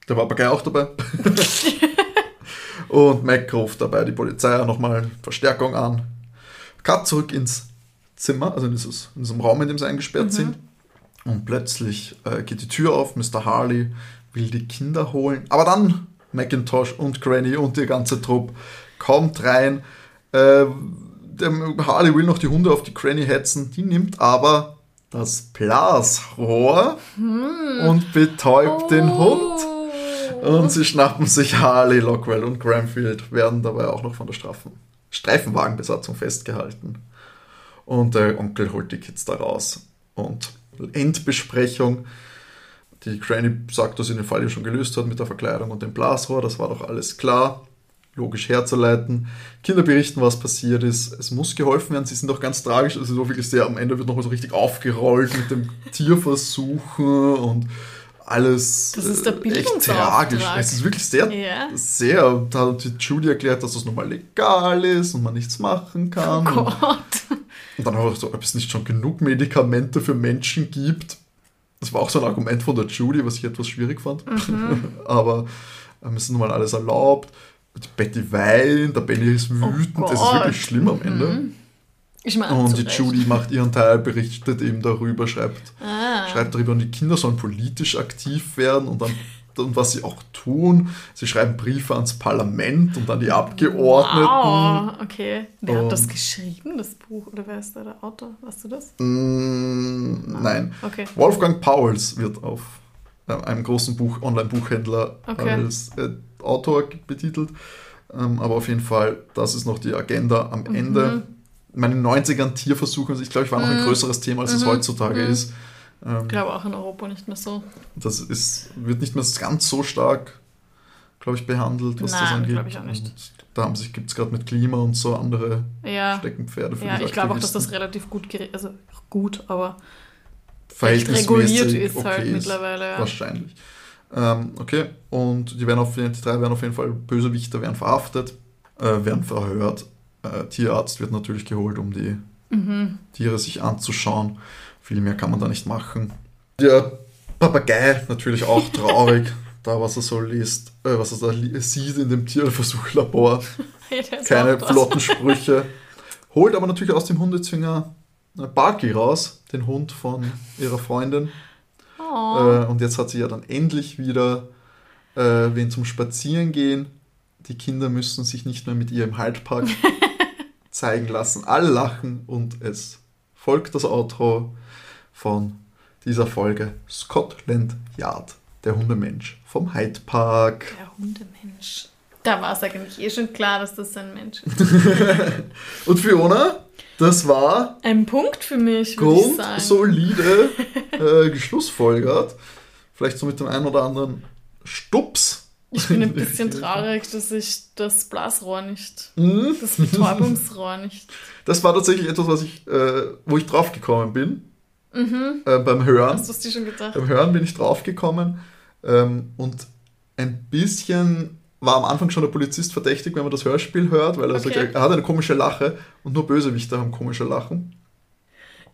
[SPEAKER 1] der Papagei auch dabei. und Mac ruft dabei die Polizei nochmal Verstärkung an. Cut zurück ins Zimmer, also in, dieses, in diesem Raum, in dem sie eingesperrt
[SPEAKER 2] Mhm.
[SPEAKER 1] sind. Und plötzlich äh, geht die Tür auf, Mr. Harley will die Kinder holen. Aber dann Macintosh und Granny und die ganze Truppe kommt rein. Äh, der Harley will noch die Hunde auf die Granny hetzen, die nimmt aber das Blasrohr und betäubt den Hund. Und sie schnappen sich Harley, Lockwell und Granfield, werden dabei auch noch von der Strafen Streifenwagenbesatzung festgehalten. Und der Onkel holt die Kids da raus. Und Endbesprechung. Die Granny sagt, dass sie den Fall ja schon gelöst hat mit der Verkleidung und dem Blasrohr. Das war doch alles klar. Logisch herzuleiten. Kinder berichten, was passiert ist. Es muss geholfen werden. Sie sind doch ganz tragisch. Also so wirklich sehr, am Ende wird nochmal so richtig aufgerollt mit dem Tierversuchen und alles
[SPEAKER 2] Das ist der
[SPEAKER 1] äh, echt tragisch. Es ist wirklich sehr,
[SPEAKER 2] Ja.
[SPEAKER 1] sehr. Da hat die Judy erklärt, dass das nun mal legal ist und man nichts machen kann.
[SPEAKER 2] Oh Gott.
[SPEAKER 1] Und dann auch so, ob es nicht schon genug Medikamente für Menschen gibt. Das war auch so ein Argument von der Judy, was ich etwas schwierig fand. Aber ähm, es ist nun mal alles erlaubt. Die Betty weint, der Benny ist wütend. es ist wirklich schlimm am Ende.
[SPEAKER 2] Ich meine,
[SPEAKER 1] Und die. Judy macht ihren Teil, berichtet eben darüber, schreibt,
[SPEAKER 2] Ah.
[SPEAKER 1] schreibt darüber, und die Kinder sollen politisch aktiv werden und dann und was sie auch tun. Sie schreiben Briefe ans Parlament und an die Abgeordneten.
[SPEAKER 2] Wow, okay. Wer hat das geschrieben, das Buch? Oder wer ist da der Autor? Weißt du das?
[SPEAKER 1] Mm, nein.
[SPEAKER 2] Okay.
[SPEAKER 1] Wolfgang Pauls wird auf äh, einem großen Buch, Online-Buchhändler
[SPEAKER 2] Okay.
[SPEAKER 1] als äh, Autor betitelt. Ähm, aber auf jeden Fall, das ist noch die Agenda am
[SPEAKER 2] Mhm.
[SPEAKER 1] Ende. In meinen 90ern Tierversuche, ich glaube, ich war noch ein größeres Thema, als es
[SPEAKER 2] Mhm.
[SPEAKER 1] heutzutage
[SPEAKER 2] Mhm.
[SPEAKER 1] ist. Ähm,
[SPEAKER 2] Ich glaube auch in Europa nicht mehr so.
[SPEAKER 1] das ist, wird nicht mehr ganz so stark, glaube ich, behandelt, was das
[SPEAKER 2] Nein,
[SPEAKER 1] angeht.
[SPEAKER 2] glaub ich auch nicht.
[SPEAKER 1] Und da haben sich, gibt es gerade mit Klima und so andere
[SPEAKER 2] Ja.
[SPEAKER 1] Steckenpferde für
[SPEAKER 2] Ja, ich glaube auch, dass das relativ gut also gut, aber
[SPEAKER 1] verhältnismäßig
[SPEAKER 2] reguliert ist
[SPEAKER 1] okay
[SPEAKER 2] halt
[SPEAKER 1] ist.
[SPEAKER 2] mittlerweile. Ja.
[SPEAKER 1] Wahrscheinlich. Ähm, okay, und die, werden auf, die drei werden auf jeden Fall Bösewichter, werden verhaftet, äh, werden verhört. Äh, Tierarzt wird natürlich geholt, um die
[SPEAKER 2] Mhm.
[SPEAKER 1] Tiere sich anzuschauen. Viel mehr kann man da nicht machen. Der Papagei natürlich auch traurig, da was er so liest, äh, was er da sieht in dem Tierversuchlabor. Keine flotten Sprüche. Holt aber natürlich aus dem Hundezwinger äh, Barky raus, den Hund von ihrer Freundin.
[SPEAKER 2] Oh.
[SPEAKER 1] Äh, und jetzt hat sie ja dann endlich wieder äh, wen zum Spazierengehen. Die Kinder müssen sich nicht mehr mit ihr im Haltpark zeigen lassen. Alle lachen und es folgt das Outro von dieser Folge Scotland Yard, der Hundemensch vom Hyde Park.
[SPEAKER 2] Der Hundemensch. Da war es eigentlich eh schon klar, dass das ein Mensch ist.
[SPEAKER 1] Und Fiona, das war
[SPEAKER 2] Ein Punkt für mich,
[SPEAKER 1] grundsolide äh, geschlussfolgert. Vielleicht so mit dem einen oder anderen Stups.
[SPEAKER 2] Ich bin ein bisschen traurig, dass ich das Blasrohr nicht,
[SPEAKER 1] Mhm.
[SPEAKER 2] das Betäubungsrohr nicht.
[SPEAKER 1] Das war tatsächlich etwas, was ich, äh, wo ich draufgekommen bin. Äh, beim Hören.
[SPEAKER 2] Hast du es dir schon gedacht?
[SPEAKER 1] Beim Hören bin ich draufgekommen. Ähm, und ein bisschen war am Anfang schon der Polizist verdächtig, wenn man das Hörspiel hört, weil er
[SPEAKER 2] Okay.
[SPEAKER 1] sagt, er hat eine komische Lache und nur Bösewichter haben komische Lachen.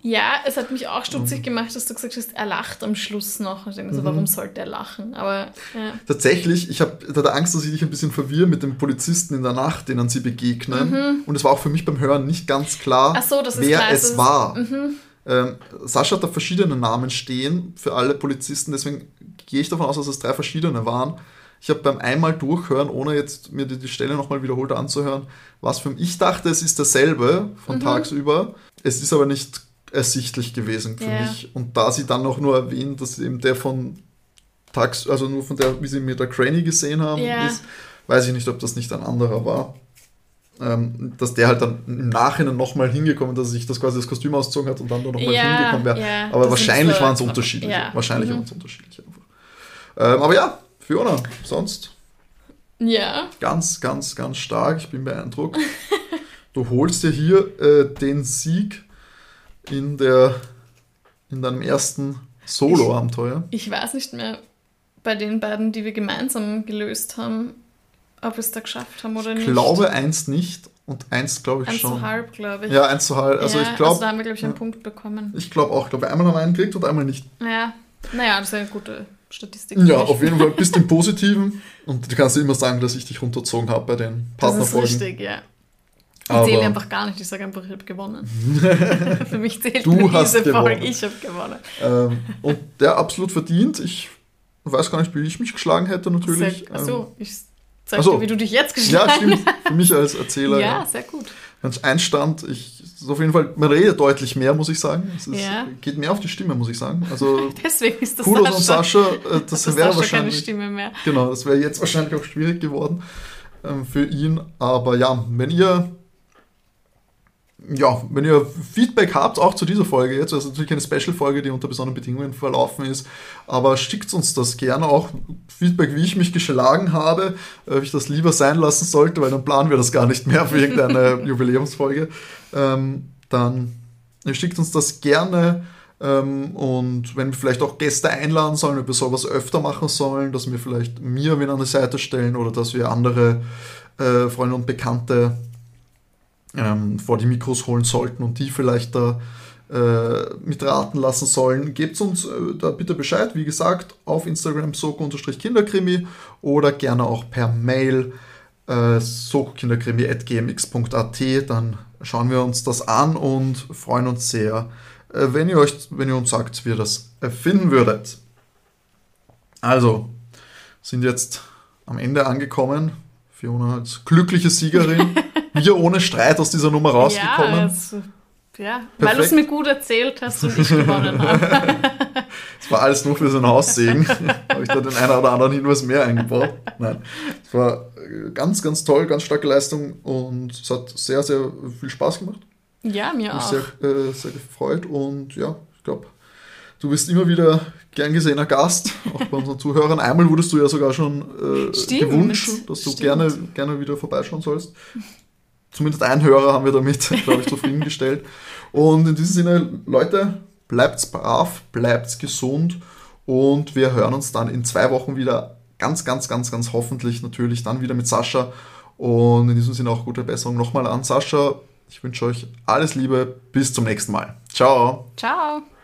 [SPEAKER 2] Ja, es hat mich auch
[SPEAKER 1] Mhm.
[SPEAKER 2] stutzig gemacht, dass du gesagt hast, er lacht am Schluss noch. Ich denke so, warum sollte er lachen? Aber ja.
[SPEAKER 1] Tatsächlich, ich habe hatte Angst, dass ich dich ein bisschen verwirre mit dem Polizisten in der Nacht, denen sie begegnen. Und es war auch für mich beim Hören nicht ganz klar,
[SPEAKER 2] Mhm. So,
[SPEAKER 1] wer
[SPEAKER 2] klar,
[SPEAKER 1] es
[SPEAKER 2] es ist- mhm.
[SPEAKER 1] war. Ähm, Sascha hat da verschiedene Namen stehen für alle Polizisten, deswegen gehe ich davon aus, dass es drei verschiedene waren. Ich habe beim einmal durchhören, ohne jetzt mir die, die Stelle nochmal wiederholt anzuhören, was für ich dachte, es ist derselbe
[SPEAKER 2] Mhm.
[SPEAKER 1] von tagsüber. Es ist aber nicht ersichtlich gewesen für
[SPEAKER 2] Ja.
[SPEAKER 1] mich. Und da sie dann auch nur erwähnen, dass eben der von tags, also nur von der, wie sie mit der Cranny gesehen haben,
[SPEAKER 2] Ja.
[SPEAKER 1] ist, weiß ich nicht, ob das nicht ein anderer war. Ähm, dass der halt dann im Nachhinein nochmal hingekommen, dass er sich das quasi das Kostüm ausgezogen hat und dann da nochmal
[SPEAKER 2] Ja,
[SPEAKER 1] hingekommen wäre.
[SPEAKER 2] ja,
[SPEAKER 1] aber wahrscheinlich
[SPEAKER 2] so-
[SPEAKER 1] waren es unterschiedliche.
[SPEAKER 2] ja.
[SPEAKER 1] Wahrscheinlich
[SPEAKER 2] Mhm.
[SPEAKER 1] waren es unterschiedliche. Ähm, aber ja, Fiona, sonst
[SPEAKER 2] ja,
[SPEAKER 1] ganz, ganz, ganz stark. Ich bin beeindruckt. Du holst dir hier äh, den Sieg in, der, in deinem ersten Solo-Abenteuer.
[SPEAKER 2] ich weiß nicht mehr bei den beiden, die wir gemeinsam gelöst haben, ob wir es da geschafft haben oder
[SPEAKER 1] Ich
[SPEAKER 2] nicht.
[SPEAKER 1] glaube eins nicht und eins glaube ich
[SPEAKER 2] Eins
[SPEAKER 1] schon.
[SPEAKER 2] zu halb, glaube ich.
[SPEAKER 1] Ja, eins zu halb. Also
[SPEAKER 2] Ja,
[SPEAKER 1] ich
[SPEAKER 2] Also
[SPEAKER 1] glaube,
[SPEAKER 2] da haben wir, glaube ich, einen
[SPEAKER 1] ja.
[SPEAKER 2] Punkt bekommen.
[SPEAKER 1] ich glaube auch. Ich glaube, einmal haben wir einen gekriegt und einmal nicht.
[SPEAKER 2] Ja, naja, das ist eine gute Statistik.
[SPEAKER 1] Ja,
[SPEAKER 2] ich.
[SPEAKER 1] auf jeden Fall bist du im Positiven und du kannst immer sagen, dass ich dich runterzogen habe bei den
[SPEAKER 2] Das ist
[SPEAKER 1] Partnerfolgen.
[SPEAKER 2] richtig, ja. Ich
[SPEAKER 1] Aber-
[SPEAKER 2] zähle einfach gar nicht, ich sage einfach, ich habe gewonnen. Für mich zählt
[SPEAKER 1] Du
[SPEAKER 2] nur diese Folge, ich habe gewonnen.
[SPEAKER 1] Ähm, und der absolut verdient. Ich weiß gar nicht, wie ich mich geschlagen hätte natürlich.
[SPEAKER 2] Sehr, achso, ich zeig
[SPEAKER 1] so.
[SPEAKER 2] dir, wie du dich jetzt geschlagen
[SPEAKER 1] ja, stimmt. Für mich als Erzähler.
[SPEAKER 2] Ja,
[SPEAKER 1] ja.
[SPEAKER 2] sehr gut.
[SPEAKER 1] Wenn es einstand, ich ist auf jeden Fall, man redet deutlich mehr, muss ich sagen. Es ist,
[SPEAKER 2] Ja.
[SPEAKER 1] geht mehr auf die Stimme, muss ich sagen. Also
[SPEAKER 2] Deswegen ist das
[SPEAKER 1] Kudos an
[SPEAKER 2] Sascha.
[SPEAKER 1] Sascha, äh, das
[SPEAKER 2] Das
[SPEAKER 1] wäre
[SPEAKER 2] Sascha keine
[SPEAKER 1] wahrscheinlich.
[SPEAKER 2] Stimme mehr.
[SPEAKER 1] Genau, das wäre jetzt wahrscheinlich auch schwierig geworden ähm, für ihn. Aber ja, wenn ihr ja, wenn ihr Feedback habt, auch zu dieser Folge jetzt, also natürlich eine Special-Folge, die unter besonderen Bedingungen verlaufen ist, aber schickt uns das gerne auch Feedback, wie ich mich geschlagen habe, äh, ob ich das lieber sein lassen sollte, weil dann planen wir das gar nicht mehr für irgendeine Jubiläumsfolge. Ähm, dann schickt uns das gerne ähm, und wenn wir vielleicht auch Gäste einladen sollen, ob wir sowas öfter machen sollen, dass wir vielleicht mir wen an die Seite stellen oder dass wir andere äh, Freunde und Bekannte ähm, vor die Mikros holen sollten und die vielleicht da äh, mitraten lassen sollen. Gebt uns äh, da bitte Bescheid, wie gesagt, auf Instagram soko-kinderkrimi oder gerne auch per Mail äh, sokokinderkrimi.gmx.at. Dann schauen wir uns das an und freuen uns sehr, äh, wenn ihr euch, wenn ihr uns sagt, wie ihr das erfinden würdet. Also, sind jetzt am Ende angekommen. Fiona als glückliche Siegerin. Wir ohne Streit aus dieser Nummer rausgekommen.
[SPEAKER 2] Ja, jetzt, ja weil du es mir gut erzählt hast und ich gewonnen habe.
[SPEAKER 1] Es war alles nur für so ein Aussehen. Habe ich da den einen oder anderen Hinweis mehr eingebaut? Nein. Es war äh, ganz, ganz toll, ganz starke Leistung und es hat sehr, sehr viel Spaß gemacht.
[SPEAKER 2] Ja, mir
[SPEAKER 1] Mich
[SPEAKER 2] auch.
[SPEAKER 1] sehr, äh, sehr gefreut und ja, ich glaube, du bist immer wieder gern gesehener Gast, auch bei unseren Zuhörern. Einmal wurdest du ja sogar schon äh,
[SPEAKER 2] Stimmt,
[SPEAKER 1] gewünscht, dass du
[SPEAKER 2] stimmt.
[SPEAKER 1] gerne, gerne wieder vorbeischauen sollst. Zumindest einen Hörer haben wir damit, glaube ich, zufriedengestellt. Und in diesem Sinne, Leute, bleibt's brav, bleibt's gesund und wir hören uns dann in zwei Wochen wieder. Ganz, ganz, ganz, ganz hoffentlich natürlich dann wieder mit Sascha. Und in diesem Sinne auch gute Besserung nochmal an Sascha. Ich wünsche euch alles Liebe. Bis zum nächsten Mal. Ciao.
[SPEAKER 2] Ciao.